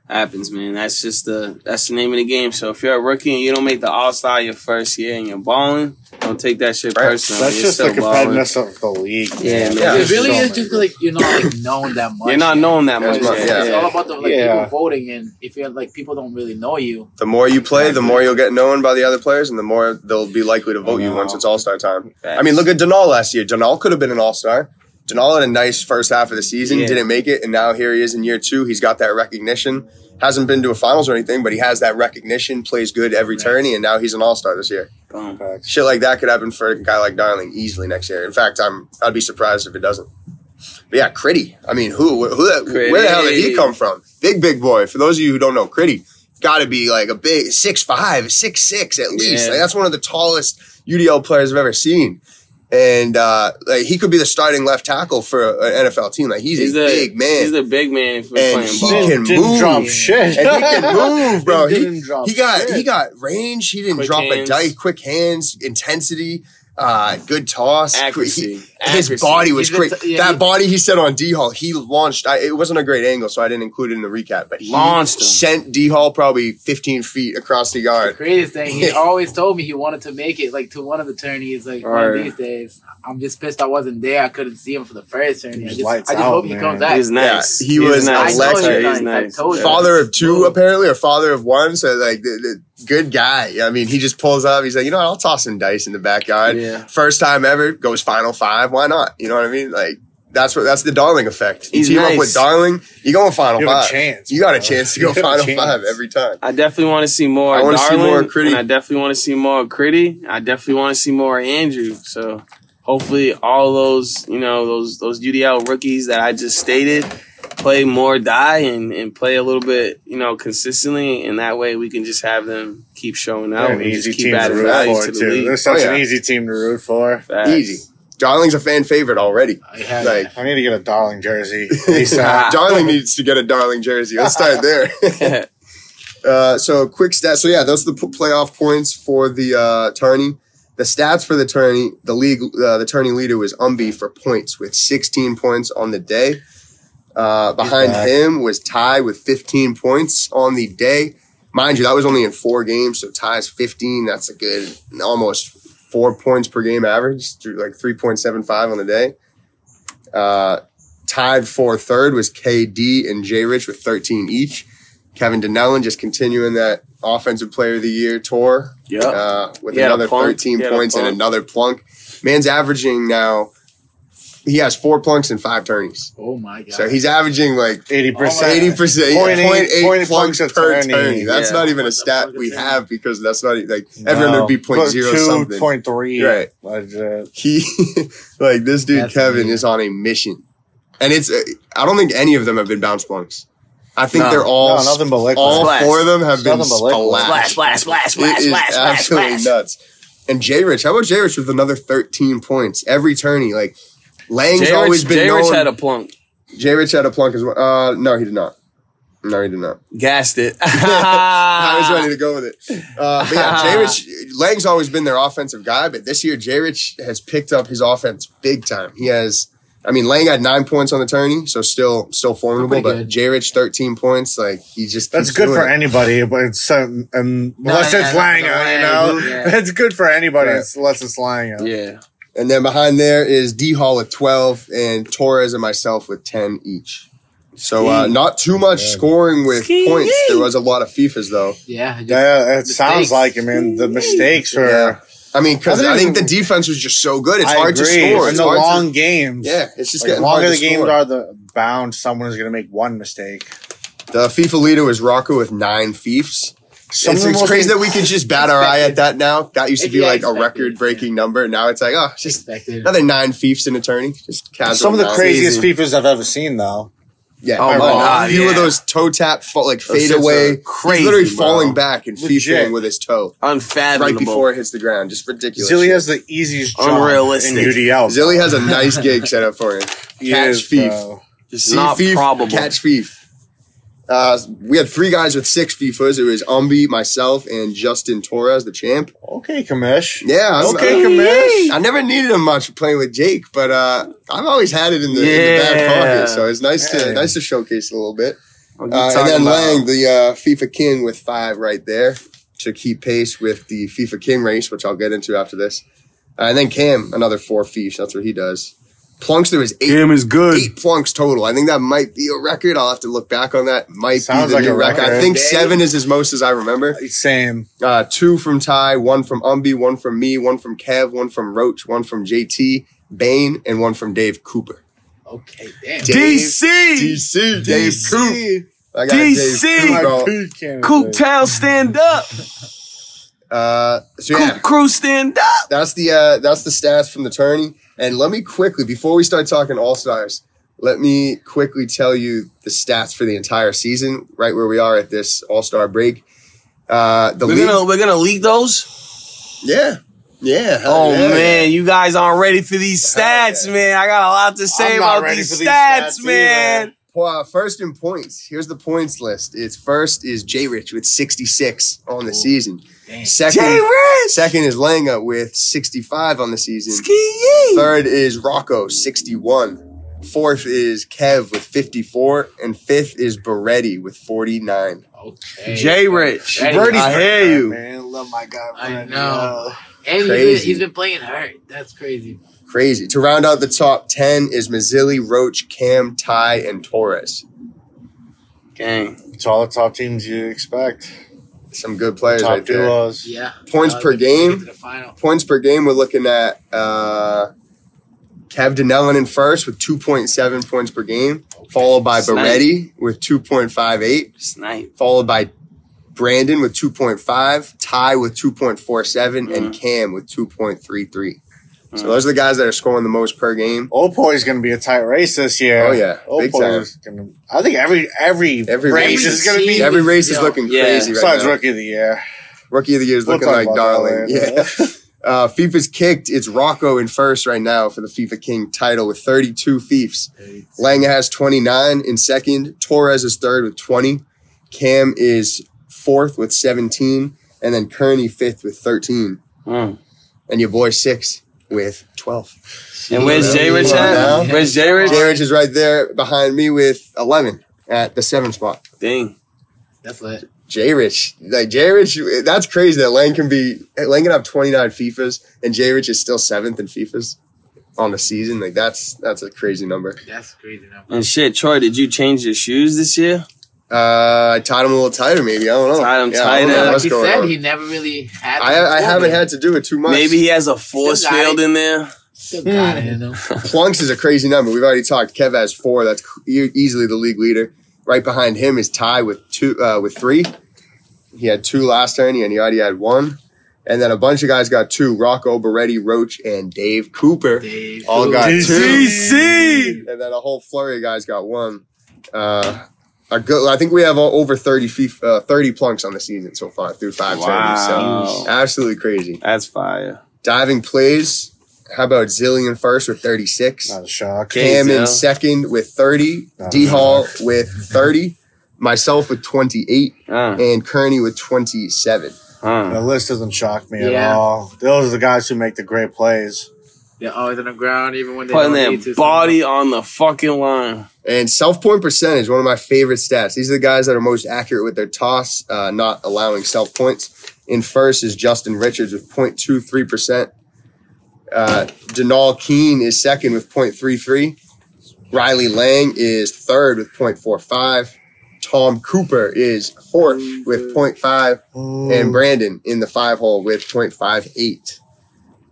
Happens, man. That's just the that's the name of the game. So if you're a rookie and you don't make the All Star your first year and you're balling, don't take that shit Right. personally. That's You're just the still balling. competitiveness of the league. Yeah, man. Yeah, it really so is just like you're not like known that much. You're not known that much. much, yet. yeah. It's all about the like Yeah. people voting, and if you're like people don't really know you, The more you play, the more you'll get known by the other players, and the more they'll be likely to vote you once it's All Star time. Facts. I mean, look at Denal last year. Denal could have been an All Star. Denal had a nice first half of the season, Yeah. didn't make it, and now here he is in year two. He's got that recognition. Hasn't been to a finals or anything, but he has that recognition. Plays good every Right. tourney, and now he's an All Star this year. Boom. Shit like that could happen for a guy like Darling easily next year. In fact, I'm I'd be surprised if it doesn't. But yeah, Critty. I mean, who who that, where the hell did he come from? Big big boy. For those of you who don't know, Critty got to be like a big six five, six six at least. Yeah. Like, that's one of the tallest UDL players I've ever seen. And uh, like he could be the starting left tackle for an NFL team. Like he's, He's a the big man. He's the big man if we're And playing he ball. can Didn't move. drop shit. and he can move, bro. He He, didn't drop he got shit. he got range. He didn't Quick drop hands. a dice. Quick hands, intensity, uh, good toss, Accuracy. He- his body was great. yeah, that he- body he said on D Hall, he launched. I, it wasn't a great angle, so I didn't include it in the recap. But he Launched him. sent D Hall probably 15 feet across the the yard. craziest thing he always told me he wanted to make it like to one of the tourneys like one Right. of these days. I'm just pissed I wasn't there. I couldn't see him for the first tourney. I just, I just out, hope he comes back. He's nice. Yeah, he was nice. electric. I know He's he's nice. nice. I. Father of two, Ooh. apparently, or father of one. So like, the, the good guy. I mean, he just pulls up. He's like, you know, what? I'll toss some dice in the backyard. Yeah. First time ever, goes final five. Why not? You know what I mean? Like that's what that's the Darling effect. You He's team up with Darling, you go in final You have a five. chance, You got a chance to go final five every time. I definitely want to see more. I want wanna to see more Critty. and I definitely want to see more Critty. I definitely want to see more Andrew. So hopefully, all those you know those those UDL rookies that I just stated play more die and, and play a little bit you know consistently, and that way we can just have them keep showing out They're an and easy just keep team to adding root value for to the too. league. They're such Oh, yeah. an easy team to root for. Facts. Easy. Darling's a fan favorite already. I had Like I need to get a Darling jersey. ASAP. Darling needs to get a Darling jersey. Let's start there. Uh, so quick stats. So yeah, those are the p- playoff points for the uh, tourney. The stats for the tourney, the league, uh, the tourney leader was Umby for points with 16 points on the day. Uh, behind him was Ty with 15 points on the day. Mind you, that was only in four games, so Ty's 15. That's a good, almost four points per game average, like 3.75 on the day. Uh, tied for third was KD and J Rich with 13 each. Kevin Denellen just continuing that offensive player of the year tour Yep. uh, with He another 13 He had a points and another plunk. Man's averaging now, he has four plunks and five tourneys. Oh my god! So he's averaging like 80 percent, 80%, Point eight- 0.8 point eight plunks plunks per tourney. tourney. That's Yeah. not even a stat we is have because that's not like everyone would be point zero something. Point three. Right. Legit. He like this dude That's Kevin amazing. is on a mission, and it's uh, I don't think any of them have been bounce plunks. I think No. they're all No, nothing but liquid. all Splash. four of them have been Nothing but liquid. splashed. Splash, splash, splash, splash, is splash, splash, absolutely splash. nuts. And J Rich, how about J Rich with another 13 points every tourney? Like Lang's Jay always Rich, been Jay known. Rich had a plunk. J Rich had a plunk as well. Uh, no, he did not. No, he did not. Gassed it. I was ready to go with it. Uh, but yeah, J Rich, Lang's always been their offensive guy, but this year J Rich has picked up his offense big time. He has, I mean, Lang had nine points on the tourney, so still still formidable. But good. J Rich thirteen points, like he just That's keeps good doing for it. anybody, but it's um, um, unless yeah, it's no, Langa, you know. yeah. It's good for anybody, Right. unless it's Langa. yeah. And then behind there is D Hall with 12 and Torres and myself with 10 each. So uh, not too much Yeah. scoring with Ski. points. There was a lot of FIFAs though. yeah, Yeah, it mistakes. sounds like it, man. The mistakes are Yeah. I mean, because I I think- think the defense was just so good. It's I hard agree. to score. In It's the hard to- long games. yeah, it's just Like, getting longer hard the to games score. are, the bound someone is going to make one mistake. The FIFA leader was Rocco with nine fiefs. Some it's it's crazy that we could just bat our eye at that now. That used to be Yeah, like a record breaking number. Now it's like, oh, it's just Expected. another nine fiefs in a tourney. Just casual. Some of the craziest FIFAs I've ever seen, though. Yeah. Oh my God, A few of those toe tap, fa- like Those fade away. crazy, He's literally bro. falling back and Legit. FIFAing with his toe Unfathomable. right before it hits the ground. Just ridiculous. Zilly shit. has the easiest job Unrealistic. in UDL. Zilly has a nice gig set up for him. Catch is, fief. bro. Just See not fief, probable. Catch fief. Uh, we had three guys with six FIFAs. It was Umbi, myself, and Justin Torres, the champ. Okay, Kamish. Yeah, I'm, Okay, I'm- Kamish. I never needed him much playing with Jake, but uh, I've always had it in the, in the back Yeah. pocket, so it's nice Yeah. to nice to showcase a little bit. Uh, and then about? Lang, the uh, FIFA King with five right there to keep pace with the FIFA King race, which I'll get into after this. Uh, and then Cam, another four fiefs. That's what he does. Plunks, there was eight, Cam is good. eight plunks total. I think that might be a record. I'll have to look back on that. Might Sounds be the like new a record. I think Dave? seven is as most as I remember. Same. Uh, two from Ty, one from Umbi, one from me, one from Kev, one from Roach, one from JT, Bain, and one from Dave Cooper. Okay, damn. Dave- DC. DC, Dave Coop. I got DC. Dave Coop, bro. Coop Town, stand up. Uh, so yeah, Coop Crew, stand up. that's the uh, that's the stats from the tourney. And let me quickly, before we start talking All Stars, let me quickly tell you the stats for the entire season, right where we are at this All Star break. Uh, the We're league, gonna we're gonna leak those. yeah, yeah. Oh yeah. man, you guys aren't ready for these stats, yeah. man. I got a lot to say about these for these stats, stats man. either. Well, uh, first in points. Here's the points list. It's first is J Rich with 66 on the season. Damn. Second, J Rich. second is Langa with 65 on the season. Ski yee. Third is Rocco, 61. Fourth is Kev with 54. And fifth is Beretti with 49. Okay. J Rich. Ready. Birdie's I hear you. Man, love my guy. I Birdie, know. And he's been, he's been playing hurt. That's crazy. Crazy. To round out the top 10 is Mazzilli, Roach, Cam, Ty, and Torres. Gang. It's all the top teams you expect. Some good players top right there. duos. Yeah. Points Uh, per game. To the final. Points per game, we're looking at uh, Kev Denellen in first with 2.7 points per game, followed by Snipe. Beretti with 2.58, Snipe. followed by Brandon with 2.5, Ty with 2.47, and Cam with 2.33. So those are the guys that are scoring the most per game. Opoy's going to be a tight race this year. Oh, yeah. Big Opoy's going to. I think every every Every race race is going to be. Every race is Yeah. looking Yeah. crazy right Besides now. rookie of the year. Rookie of the year is We'll looking like darling. that Yeah. Uh, FIFA's kicked. It's Rocco in first right now for the FIFA King title with 32 Fiefs. Langa has 29 in second. Torres is third with 20. Cam is fourth with 17. And then Kearney fifth with 13. Mm. And your boy six with 12. And where's J Rich Come now. at? Where's J Rich? J Rich is right there behind me with 11 at the seventh spot. Dang. That's lit. J Rich, like J Rich, that's crazy that Lang can be, Lang can have 29 FIFAs and J Rich is still seventh in FIFAs on the season. Like that's, that's a crazy number. That's crazy number. And shit, Troy, did you change your shoes this year? Uh, I tied him a little tighter, maybe. I don't know. Tied him I don't tighter. know like he said, on. he never really had. I, I haven't had to do it too much. Maybe he has a force field in there. Still got it in. Plunks is a crazy number. We've already talked. Kev has four. That's e- easily the league leader. Right behind him is Ty with two, uh, with three. He had two last tourney, and he already had one. And then a bunch of guys got two: Rocco, Beretti, Roach, and Dave Cooper. Dave. All got DC. two. DC. And then a whole flurry of guys got one. Uh, a good, I think we have over 30, fif- uh, 30 plunks on the season so far through five tourneys. Wow. So absolutely crazy. That's fire. Diving plays. How about Zill in first with 36? Not a shock. Cam in second with 30. Not D a Hall with 30. Myself with 28. Uh, And Kearney with 27. The uh. list doesn't shock me at all. Those are the guys who make the great plays. They're always on the ground, even when they're Putting don't their need to. body on the fucking line. And self point percentage, one of my favorite stats. These are the guys that are most accurate with their toss, uh, not allowing self points. In first is Justin Richards with 0.23%. Uh, Denal Keene is second with 0.33. Riley Lang is third with 0.45. Tom Cooper is fourth with 0.5. And Brandon in the five hole with 0.58.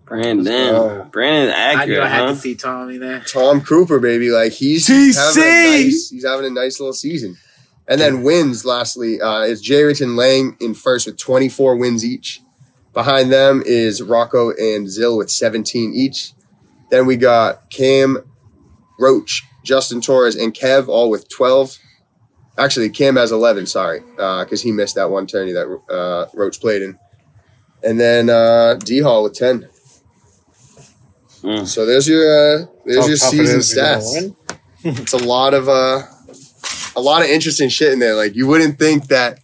Brandon, go. Brandon I knew accurate, I had huh? to see Tommy there. Tom Cooper, baby. Like he's, he's TC. having a nice, he's having a nice little season. And then wins, lastly, uh, is J. Rich and Lang in first with 24 wins each. Behind them is Rocco and Zill with 17 each. Then we got Cam, Roach, Justin Torres, and Kev all with 12. Actually, Cam has 11, sorry, because he missed that one tourney that uh, Roach played in. And then uh, D Hall with 10. Mm. So there's your uh, there's your tough it season is to get a stats it's a lot of uh a lot of interesting shit in there. Like you wouldn't think that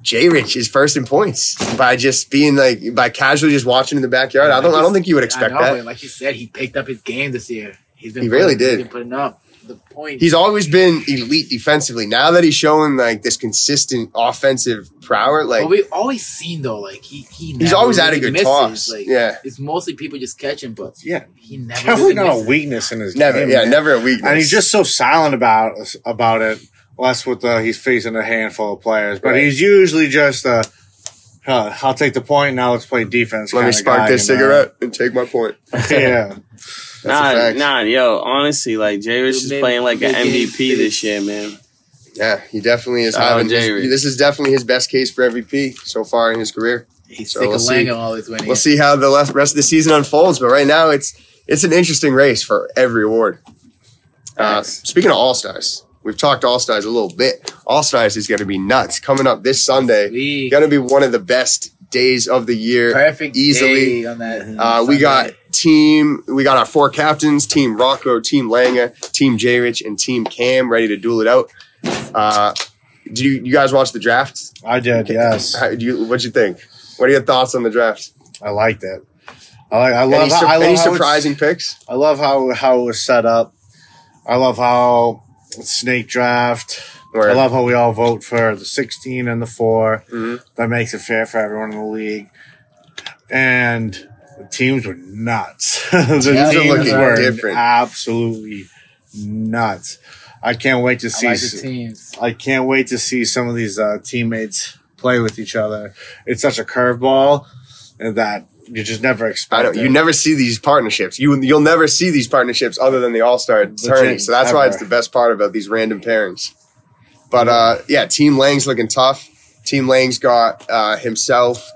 J Rich is first in points by just being like by casually just watching in the backyard. I don't I don't think you would expect I know, that. like you said, he picked up his game this year. He's been He really putting- did. He's been putting up the points. He's always been elite defensively. Now that he's showing like this consistent offensive prowess, like but we've always seen though, like he he he's never always had a really good misses. toss. Like, yeah. it's mostly people just catching, but Yeah, he never definitely really not a weakness in his Never, game. yeah, man. never a weakness. And he's just so silent about about it. Less with the he's facing a handful of players, but Right. he's usually just uh, uh, I'll take the point. Now let's play defense. let me kinda spark guy, this you know? cigarette and take my point. yeah, That's a Nah, nah, yo, honestly, like J Rich is playing like an MVP this year, man. Yeah, he definitely is Shout having. J. his- Rich. this is definitely his best case for MVP so far in his career. He's So sick we'll of see. Langham always winning. We'll see how the rest of the season unfolds, but right now it's it's an interesting race for every award. Uh, Facts. speaking of All Stars, we've talked All Stars a little bit. All Stars is going to be nuts coming up this Sunday. Going to be one of the best days of the year. perfect easily. day on that. Uh, we got team. We got our four captains: Team Rocco, Team Langa, Team J Rich, and Team Cam, ready to duel it out. Uh, do you, you guys watch the draft? I did. Yes, How, do you, what'd you think? What are your thoughts on the draft? I liked it. I like. I love. Any, how, I love any surprising picks? I love how how it was set up. I love how snake draft. Or- I love how we all vote for the 16 and the 4. Mhm. That makes it fair for everyone in the league. And the teams were nuts. the Teams are teams looking were different. absolutely nuts. I can't wait to I see. like the teams. I can't wait to see some of these uh, teammates play with each other. It's such a curveball that you just never expect. I don't. it. You never see these partnerships. You you'll never see these partnerships other than the All Star tourney. So that's why it's the best part about these random pairings. But uh, yeah, Team Lang's looking tough. Team Lang's got uh, himself.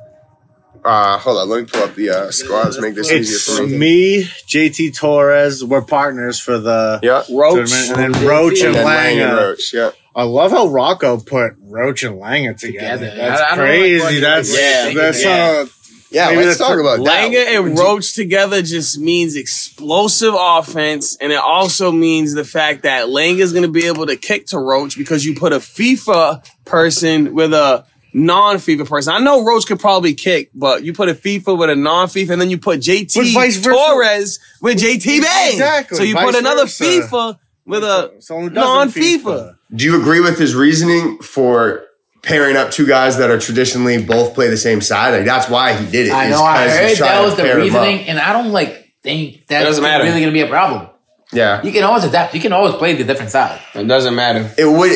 Uh, hold on, let me pull up the uh, squads. Make this easier It's for me. me, JT Torres. We're partners for the Yeah, Roach. tournament, and then Roach and and then Lang and Langa. Roach. Yeah, I love how Rocco put Roach and Langa together. Together. That's I- I don't like crazy. what- that's Yeah, that's yeah. uh, yeah. Maybe let's that's talk about that. Langa and Roach together just means explosive offense, and it also means the fact that Langa is going to be able to kick to Roach because you put a FIFA person with a non-FIFA person. I know Roach could probably kick, but you put a FIFA with a non-FIFA, and then you put But JT vice versa. Torres with JT Bain. Exactly, So you vice put another versa. FIFA with a someone who doesn't non-FIFA. Do you agree with his reasoning for pairing up two guys that are traditionally both play the same side? Like that's why he did it. I know. I 'cause he's heard that was the pair 'em up. reasoning, and I don't like think that's doesn't really going to be a problem. Yeah, You can always adapt. You can always play the different side. It doesn't matter. It would it,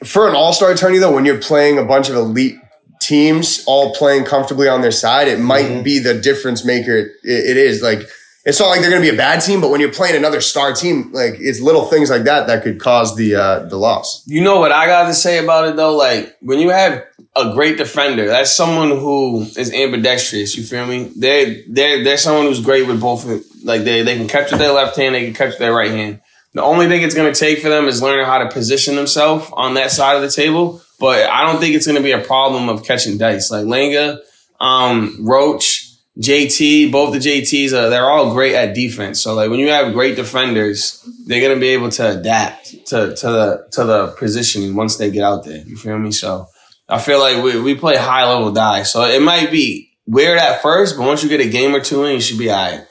it, for an all star tourney though. When you're playing a bunch of elite teams, all playing comfortably on their side, it might Mm-hmm. be the difference maker. It, it is like it's not like they're going to be a bad team, but when you're playing another star team, like it's little things like that that could cause the uh, the loss. You know what I got to say about it though? Like when you have a great defender, that's someone who is ambidextrous. You feel me? They they they're someone who's great with both. Like they they can catch with their left hand, they can catch with their right hand. The only thing it's going to take for them is learning how to position themselves on that side of the table. But I don't think it's going to be a problem of catching dice. Like Langa, um, Roach, JT, both the JTs are they're all great at defense. So like when you have great defenders, they're gonna be able to adapt to to the to the positioning once they get out there. You feel me? So I feel like we we play high level die. So it might be weird at first, but once you get a game or two in, you should be alright.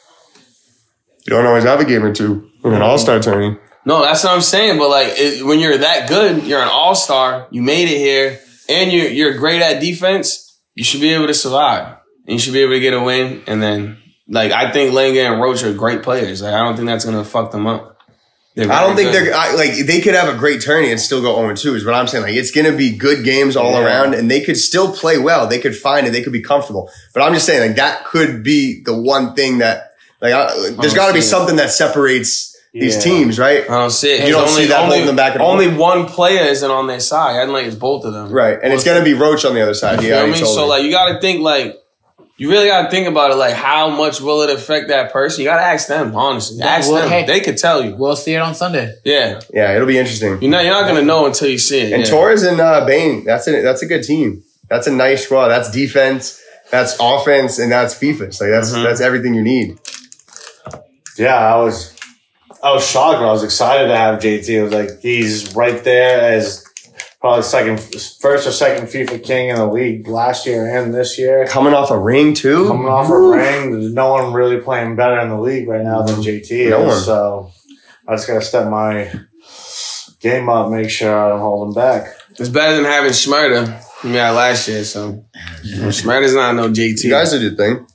You don't always have a game or two in an all star tourney. No, that's what I'm saying. But like it, when you're that good, you're an all star. You made it here, and you're you're great at defense. You should be able to survive, and you should be able to get a win. And then, like I think Langa and Roach are great players. Like I don't think that's gonna fuck them up. I don't think good. they're I, like they could have a great tourney and still go 0 2 is what I'm saying. Like it's gonna be good games all Yeah. around and they could still play well. They could find it, they could be comfortable. But I'm just saying like that could be the one thing that like I, there's don't gotta be it. something that separates these teams, right? I don't see it. You don't There's see that only, holding them back? Only one player isn't on their side. I think it's both of them. Right. And it's gonna be Roach on the other side. Yeah, I mean, So like you gotta think like you really gotta think about it like how much will it affect that person? You gotta ask them, honestly. Yeah, Ask well, them. hey. They could tell you. We'll see it on Sunday. Yeah. yeah, it'll be interesting. You're not you're not gonna know until you see it. And yeah. Torres and uh, Bain, that's a that's a good team. That's a nice squad. That's defense, that's offense, and that's FIFA. So that's Mhm. that's everything you need. Yeah, I was I was shocked, but I was excited to have JT. I was like, he's right there as probably second, first or second FIFA king in the league last year and this year. Coming off a ring too. Coming off a ring, there's no one really playing better in the league right now than JT No is. one. So I just gotta step my game up, make sure I don't hold him back. It's better than having Schmurda yeah last year, so Schmurda's not no JT. You guys did your thing.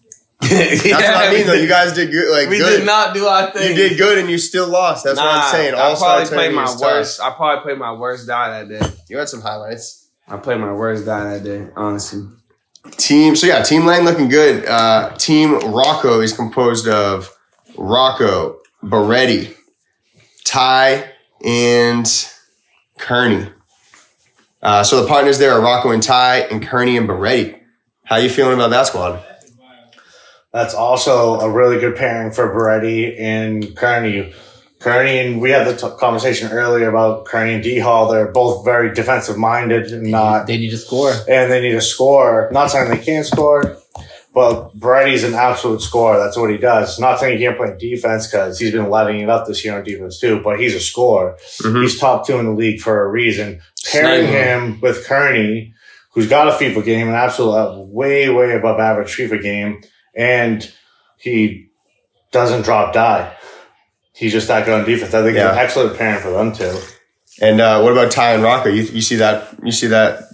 That's what I mean, though. You guys did good. Like we good. did not do our thing. You did good, and you still lost. That's what I'm saying. I All-star probably played my is tough. worst. I probably played my worst die that day. You had some highlights. I played my worst die that day, honestly. Team. So yeah, Team Lang looking good. Uh, team Rocco is composed of Rocco, Beretti, Ty, and Kearney. Uh, so the partners there are Rocco and Ty, and Kearney and Beretti. How you feeling about that squad? That's also a really good pairing for Beretti and Kearney. Kearney and we had the t- conversation earlier about Kearney and D Hall. They're both very defensive minded and not, They need to score. and they need to score. Not saying they can't score, but Beretti's an absolute scorer. That's what he does. Not saying he can't play defense because he's been letting it up this year on defense too, but he's a scorer. Mhm. He's top two in the league for a reason. Pairing him with Kearney, who's got a FIFA game, an absolute uh, way, way above average FIFA game, and he doesn't drop die. He's just that good on defense. I think Yeah. it's an excellent pairing for them too. And uh, what about Ty and Rocco? You, you see that? You see that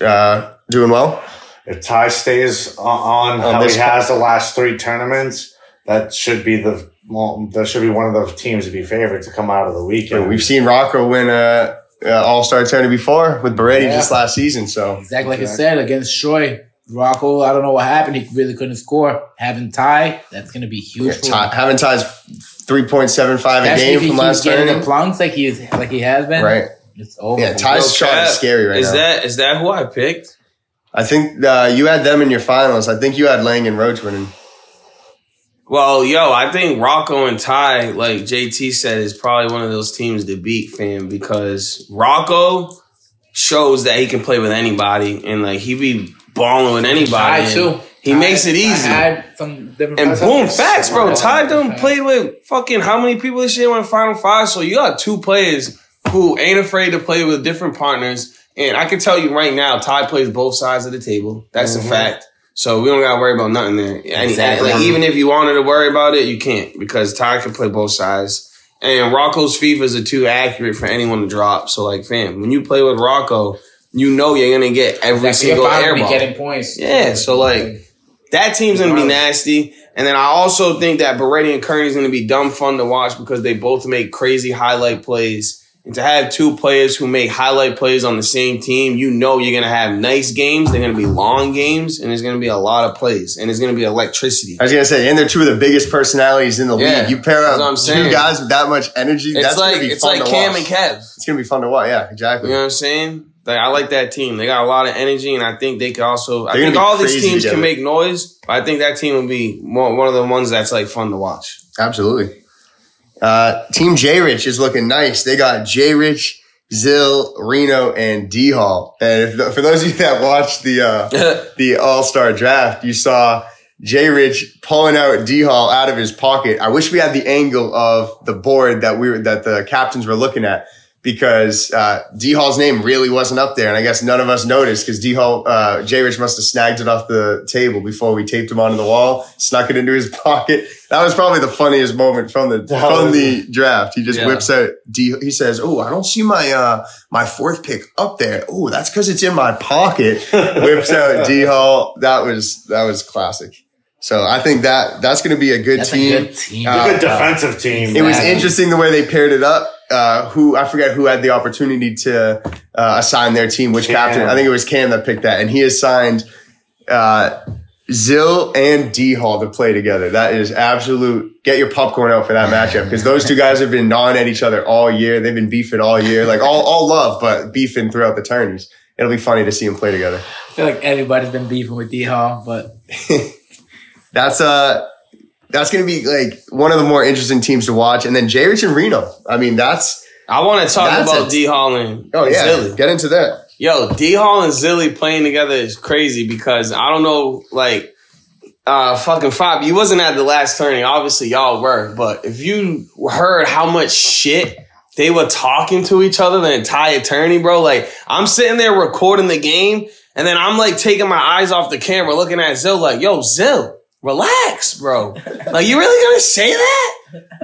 uh, doing well? If Ty stays on, on On how this he has the last three tournaments, that should be the well, that should be one of the teams to be favored to come out of the weekend. We've seen Rocco win a, a All Star tournament before with Beretti Yeah. just last season. So Exactly like I said against Troy. Rocco, I don't know what happened. He really couldn't score. Having Ty, that's going to be huge. yeah, for him. Ty, having Ty's three point seven five a game if from keeps last getting the tournament. plunks like he is, like he has been. Right. It's over. Yeah, Ty's him. shot is scary right is now. that is that who I picked? I think uh, you had them in your finals. I think you had Lang and Roach winning. Well, yo, I think Rocco and Ty, like JT said, is probably one of those teams to beat, fam, because Rocco shows that he can play with anybody and like he be balling with anybody. Too. He makes it easy. had some different And boom, facts, bro. Ty done played with fucking how many people this year went Final Five? So you got two players who ain't afraid to play with different partners. And I can tell you right now, Ty plays both sides of the table. That's a fact. So we don't gotta worry about nothing there. And, Exactly. like, even if you wanted to worry about it, you can't because Ty can play both sides. And Rocco's FIFAs are too accurate for anyone to drop. So like, fam, when you play with Rocco, you know you're gonna get every Exactly. Single fine air ball. getting points. Yeah, so like that team's gonna be nasty. And then I also think that Beretti and Kearney's gonna be dumb fun to watch because they both make crazy highlight plays. And to have two players who make highlight plays on the same team, you know you're gonna have nice games. They're gonna be long games, and there's gonna be a lot of plays, and there's gonna be electricity. I was gonna say, and they're two of the biggest personalities in the Yeah, league. You pair up what I'm two saying. guys with that much energy. It's that's like gonna be it's fun like to Cam watch. and Kev. It's gonna be fun to watch. Yeah, exactly. You know what I'm saying? Like I like that team. They got a lot of energy, and I think they can also. I They're gonna think all these teams can make noise. But I think that team will be more, one of the ones that's like fun to watch. Absolutely. Uh, Team J Rich is looking nice. They got J Rich, Zill, Reno, and D Hall. And if, for those of you that watched the uh, the All Star Draft, you saw J Rich pulling out D Hall out of his pocket. I wish we had the angle of the board that we were that the captains were looking at because uh, D Hall's name really wasn't up there, and I guess none of us noticed because D Hall uh, J Rich must have snagged it off the table before we taped him onto the wall, snuck it into his pocket. That was probably the funniest moment from the That from was- the draft. He just Yeah. whips out D. He says, "Oh, I don't see my uh my fourth pick up there. Oh, that's because it's in my pocket." Whips out D Hall. That was that was classic. So I think that that's going to be a good That's team. a good team. Uh, Good defensive team. It was interesting the way they paired it up. uh, who I forget who had the opportunity to uh, assign their team, which Cam. captain. I think it was Cam that picked that, and he assigned uh, Zill and D Hall to play together. That is absolute. Get your popcorn out for that matchup because those two guys have been gnawing at each other all year. They've been beefing all year, like all all love, but beefing throughout the tourneys. It'll be funny to see them play together. I feel like everybody's been beefing with D Hall, but That's uh that's gonna be like one of the more interesting teams to watch. And then J Rich and Reno. I mean, that's I want to talk about D Hall and oh yeah. Zilly. Get into that. Yo, D Hall and Zilly playing together is crazy because I don't know, like, uh, fucking Fab, you wasn't at the last tourney. Obviously, y'all were, but if you heard how much shit they were talking to each other the entire tourney, bro, like, I'm sitting there recording the game, and then I'm like taking my eyes off the camera, looking at Zill, like, yo, Zill, relax, bro. like, you really gonna say that?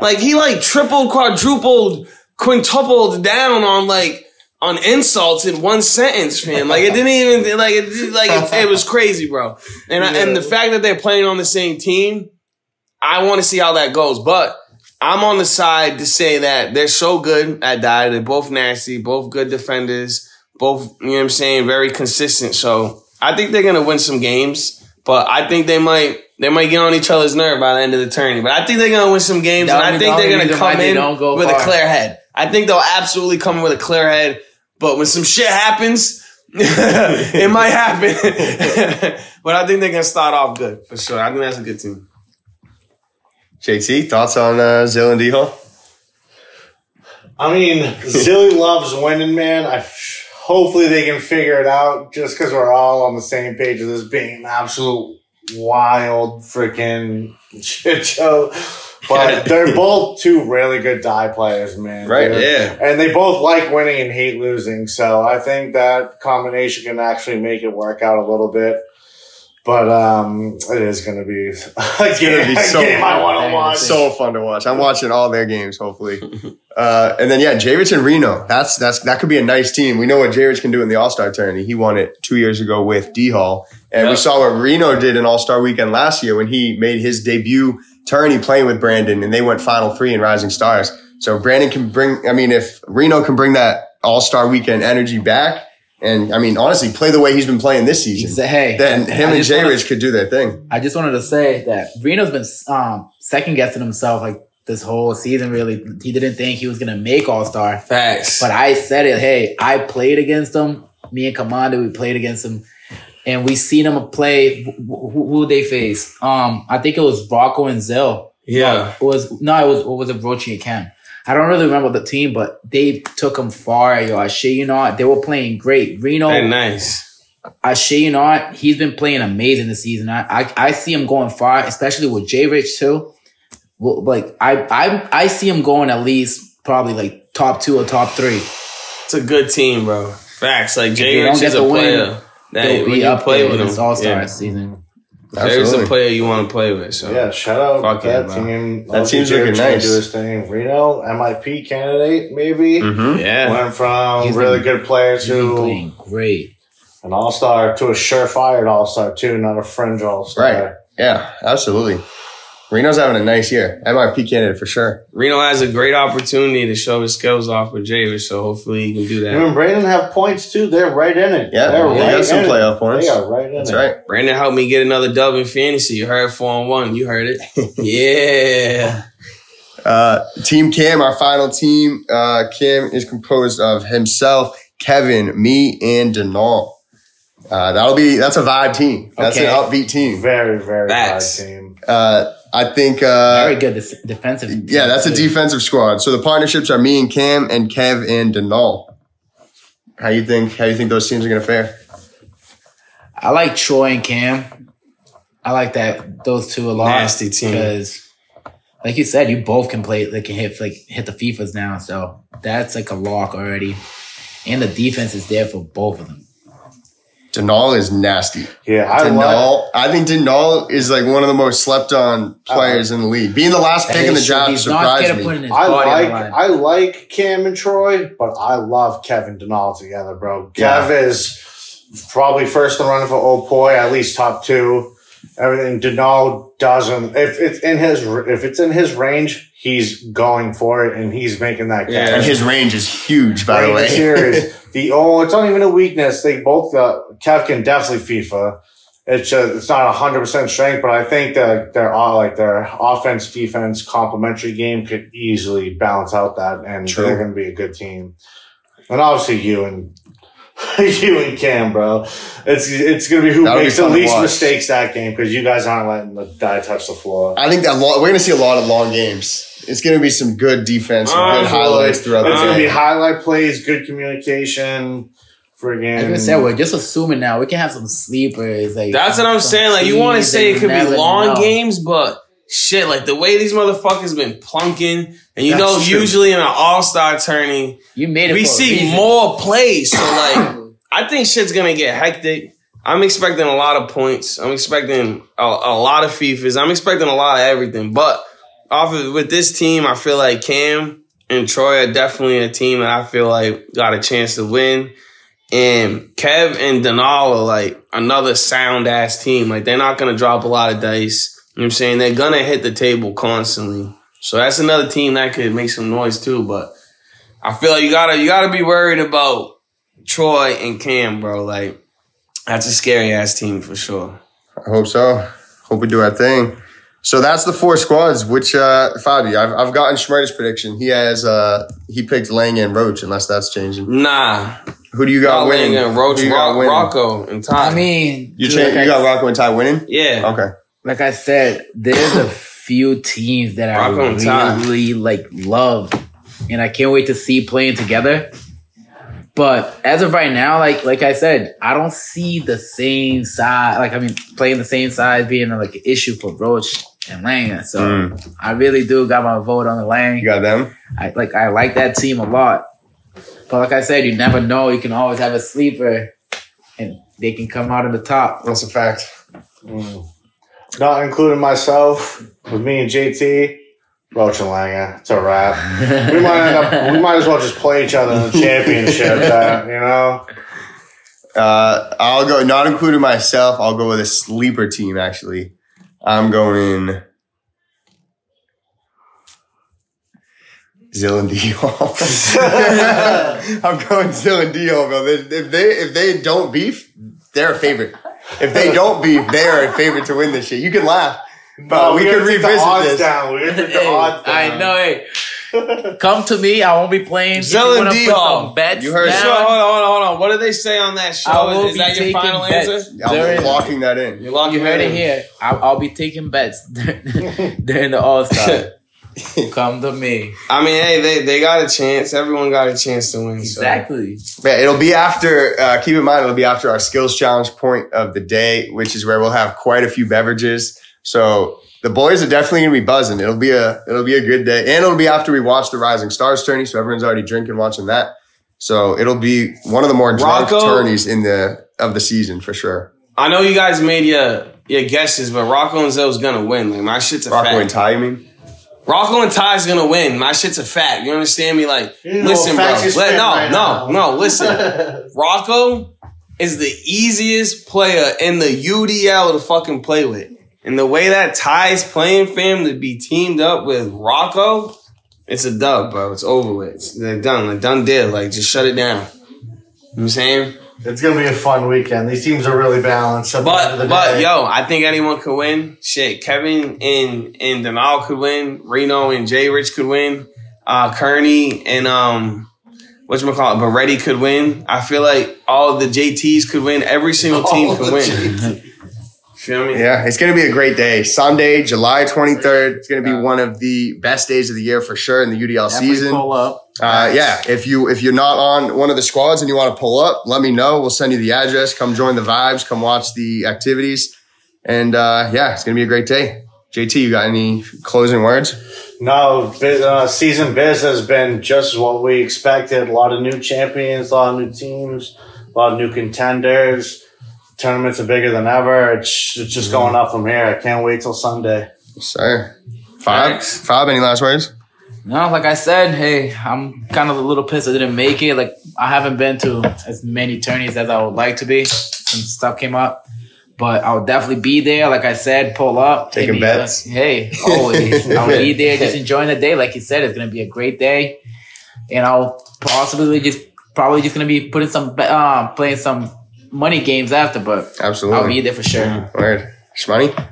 Like, he like tripled, quadrupled, quintupled down on like, on insults in one sentence, fam. Like it didn't even like it like it, it was crazy, bro. And I, and the fact that they're playing on the same team, I want to see how that goes. But I'm on the side to say that they're so good at that. They're both nasty, both good defenders, both you know what I'm saying, very consistent. So I think they're gonna win some games. But I think they might they might get on each other's nerve by the end of the tourney. But I think they're gonna win some games, That and I be think the they're gonna come in go with a clear head. I think they'll absolutely come in with a clear head. But when some shit happens, it might happen. but I think they're gonna start off good for sure. I think that's a good team. JT, thoughts on uh, Zill and D Hall? I mean, Zilly loves winning, man. I hopefully they can figure it out. Just because we're all on the same page of this being an absolute wild freaking shit show. But they're both two really good die players, man. Right, They're- yeah. And they both like winning and hate losing. So I think that combination can actually make it work out a little bit. But um, it is going to be a game, be a so game I want to watch. So fun to watch. I'm watching all their games, hopefully. Uh, and then yeah, J Rich and Reno. That's that's that could be a nice team. We know what J Rich can do in the All Star tourney. He won it two years ago with D Hall, and we saw what Reno did in All Star Weekend last year when he made his debut tourney playing with Brandon, and they went Final Three in Rising Stars. So Brandon can bring. I mean, if Reno can bring that All Star Weekend energy back, and I mean honestly, play the way he's been playing this season, hey, then him and J Rich could do their thing. I just wanted to say that Reno's been um, second guessing himself like this whole season. Really, he didn't think he was gonna make All Star, Facts. but I said it. Hey, I played against him. Me and Commander, we played against him, and we seen him play. Who, who, they face? Um, I think it was Rocco and Zill. yeah. It was no, it was what was it, Rochi and Cam. I don't really remember the team, but they took him far. Yo, you not, they were playing great. Reno, Very nice. You not, he's been playing amazing this season. I I, I see him going far, especially with J Rich too. Well, like I I I see him going at least probably like top two or top three. It's a good team, bro. Facts. Like J Rich is a win, player. That They'll be up play there with in him, this All Star yeah. season. J Rich is a player you want to play with. So Yeah, shout out Fuck that yeah, bro. team. That team's looking Rich gonna nice. Do his thing. Reno, MIP candidate, maybe. Mm-hmm. yeah. Went from He's really been- good player He's to great. an all star to a surefire all star too, not a fringe all star. Right. Yeah, absolutely. Reno's having a nice year. MIP candidate for sure. Reno has a great opportunity to show his skills off with Jay so hopefully he can do Him that. and Brandon have points too. They're right in it. Yeah, they're they right got some in playoff it. points. They are right in That's it. right. Brandon helped me get another dub in fantasy. You heard four on one. You heard it. yeah. Uh, team Cam, our final team. Uh, Cam is composed of himself, Kevin, me, and Denal. Uh, that'll be that's a vibe team. That's Okay. an upbeat team. Very, very Facts. high team. Uh, I think. Uh, Very good dis- defensive. yeah, that's a defensive squad. So the partnerships are me and Cam and Kev and Denal. How you think? How you think those teams are gonna fare? I like Troy and Cam. I like that those two a lot. Nasty team. because, like you said, you both can play. They can hit like hit the FIFA's now, so that's like a lock already. And the defense is there for both of them. Denal is nasty. Yeah, I like. Denal, I think Denal is like one of the most slept on players in the league. Being the last pick in the He's- draft he's not surprised me. putting his I body on the like line. I like Cam and Troy, but I love Kevin Denal together, bro. Yeah. Kev is probably first in the running for Opoy, at least top two. Everything. Denal doesn't. If it's in his if it's in his range, he's going for it and he's making that catch. Yeah. And his range is huge, by the way. the oh, it's not even a weakness. They both uh, Kev can definitely FIFA. It's just, it's not hundred percent strength, but I think that their all like their offense defense complementary game could easily balance out that, and True. they're going to be a good team. And obviously you and you and Cam, bro. It's it's going to be who That'll be makes the least mistakes that game because you guys aren't letting the guy touch the floor. I think that lo- we're going to see a lot of long games. It's going to be some good defense, some good Oh, highlights throughout It's the going to be highlight plays, good communication. Friggin' Like I said, we're just assuming now we can have some sleepers. Like That's what I'm saying. Like you want to say it could be long know. games, but shit, like the way these motherfuckers been plunking, and you That's know, true. usually in an All Star tourney, You made it. we see reason. more plays. So like, I think shit's gonna get hectic. I'm expecting a lot of points. I'm expecting a, a lot of FIFAs. I'm expecting a lot of everything. But off of with this team, I feel like Cam and Troy are definitely a team that I feel like got a chance to win. And Kev and Denal are like another sound ass team. Like they're not gonna drop a lot of dice. You know what I'm saying? They're gonna hit the table constantly. So that's another team that could make some noise too. But I feel like you gotta you gotta be worried about Troy and Cam, bro. Like that's a scary ass team for sure. I hope so. Hope we do our thing. So that's the four squads. Which uh Fabi, I've I've gotten Schmurda's prediction. He has uh he picked Lang and Roach, unless that's changing. Nah, Who do you got Not winning? Lang and Roach, Who you got winning? Rocco, and Ty. I mean, You dude, cha- like you got Rocco and Ty winning. yeah. Okay. Like I said, there's a few teams that I Rock on time. really like love, and I can't wait to see playing together. But as of right now, like like I said, I don't see the same side. Like I mean, playing the same side being like an issue for Roach and Lang. So hmm. I really do got my vote on the Lang. You got them. I like I like that team a lot. But like I said, you never know. You can always have a sleeper, and they can come out on the top. That's a fact. Hmm. Not including myself, with me and JT, Roach and Langa. It's a wrap. we might end up. We might as well just play each other in the championship. That you know. Uh, I'll go. Not including myself. I'll go with a sleeper team. Actually, I'm going. Zill and Dion. I'm going Zill and bro. If they if they don't beef, they're a favorite. If they don't beef, they are a favorite to win this shit. You can laugh, but we gotta could take the revisit odds this. Down. We gotta take the Hey, odds down. I know. Hey, come to me. I won't be playing. If you Zill and wanna put Dion. some bets You heard it. down, So hold on, hold on, hold on. What did they say on that show? I will Is be that your final bets. answer? I'm There- locking that in. You're locking You heard it in. here. I'll, I'll be taking bets during the All Star. come to me. I mean, hey, they, they got a chance. Everyone got a chance to win. so. Exactly. Yeah, it'll be after. Uh, keep in mind, it'll be after our skills challenge point of the day, which is where we'll have quite a few beverages. So the boys are definitely gonna be buzzing. It'll be a it'll be a good day, and it'll be after we watch the Rising Stars tourney. So everyone's already drinking, watching that. So it'll be one of the more drunk Rocco- tourneys in the of the season for sure. I know you guys made your your guesses, but Rocco and Zill's gonna win. Like my shit's a Rocco fact. and Ty, you mean? Rocco and Ty's gonna win. My shit's a fact. You understand me? Like, listen, bro. what facts you Let, no, right no, now. no. Listen, Rocco is the easiest player in the UDL to fucking play with, and the way that Ty's playing, fam, to be teamed up with Rocco, it's a dub, bro. It's over with. It's, they're done. Like done deal. Like just shut it down. You know what I'm saying? It's gonna be a fun weekend. These teams are really balanced. At the end of But but day. yo, I think anyone could win. Shit, Kevin and and Denal could win. Reno and J Rich could win. Uh, Kearney and um, what you call it, Beretti could win. I feel like all the JTs could win. Every single team All could the win. Feel me? Yeah, it's gonna be a great day. Sunday, July 23rd. It's gonna be one of the best days of the year for sure in the UDL Definitely season. pull up. Uh, yeah, if you if you're not on one of the squads and you want to pull up, let me know. We'll send you the address. Come join the vibes. Come watch the activities, and uh, yeah, it's gonna be a great day. JT, you got any closing words? No, uh, season biz has been just what we expected. A lot of new champions, a lot of new teams, a lot of new contenders. Tournaments are bigger than ever. It's, it's just going up from here. I can't wait till Sunday. Sir, Five, Thanks. Five. Any last words? No, like I said, hey, I'm kind of a little pissed I didn't make it. Like I haven't been to as many tourneys as I would like to be since stuff came up. But I'll definitely be there. Like I said, pull up. hit Taking me bets? up. Hey, always. I'll be there just enjoying the day. Like you said, it's going to be a great day. And I'll possibly just, probably just going to be putting some, be- uh, playing some money games after, but Absolutely. I'll be there for sure. Word. Shmoney?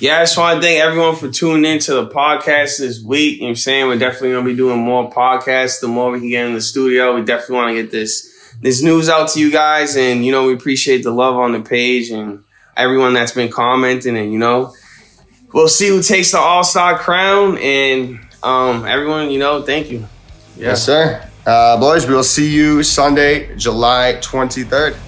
Yeah, I just want to thank everyone for tuning in to the podcast this week. You know what I'm saying? We're definitely going to be doing more podcasts. The more we can get in the studio, we definitely want to get this this news out to you guys. And, you know, we appreciate the love on the page and everyone that's been commenting. And, you know, we'll see who takes the All Star crown. And um, everyone, you know, thank you. Yeah. Yes, sir. Uh, boys, we will see you Sunday, July 23rd.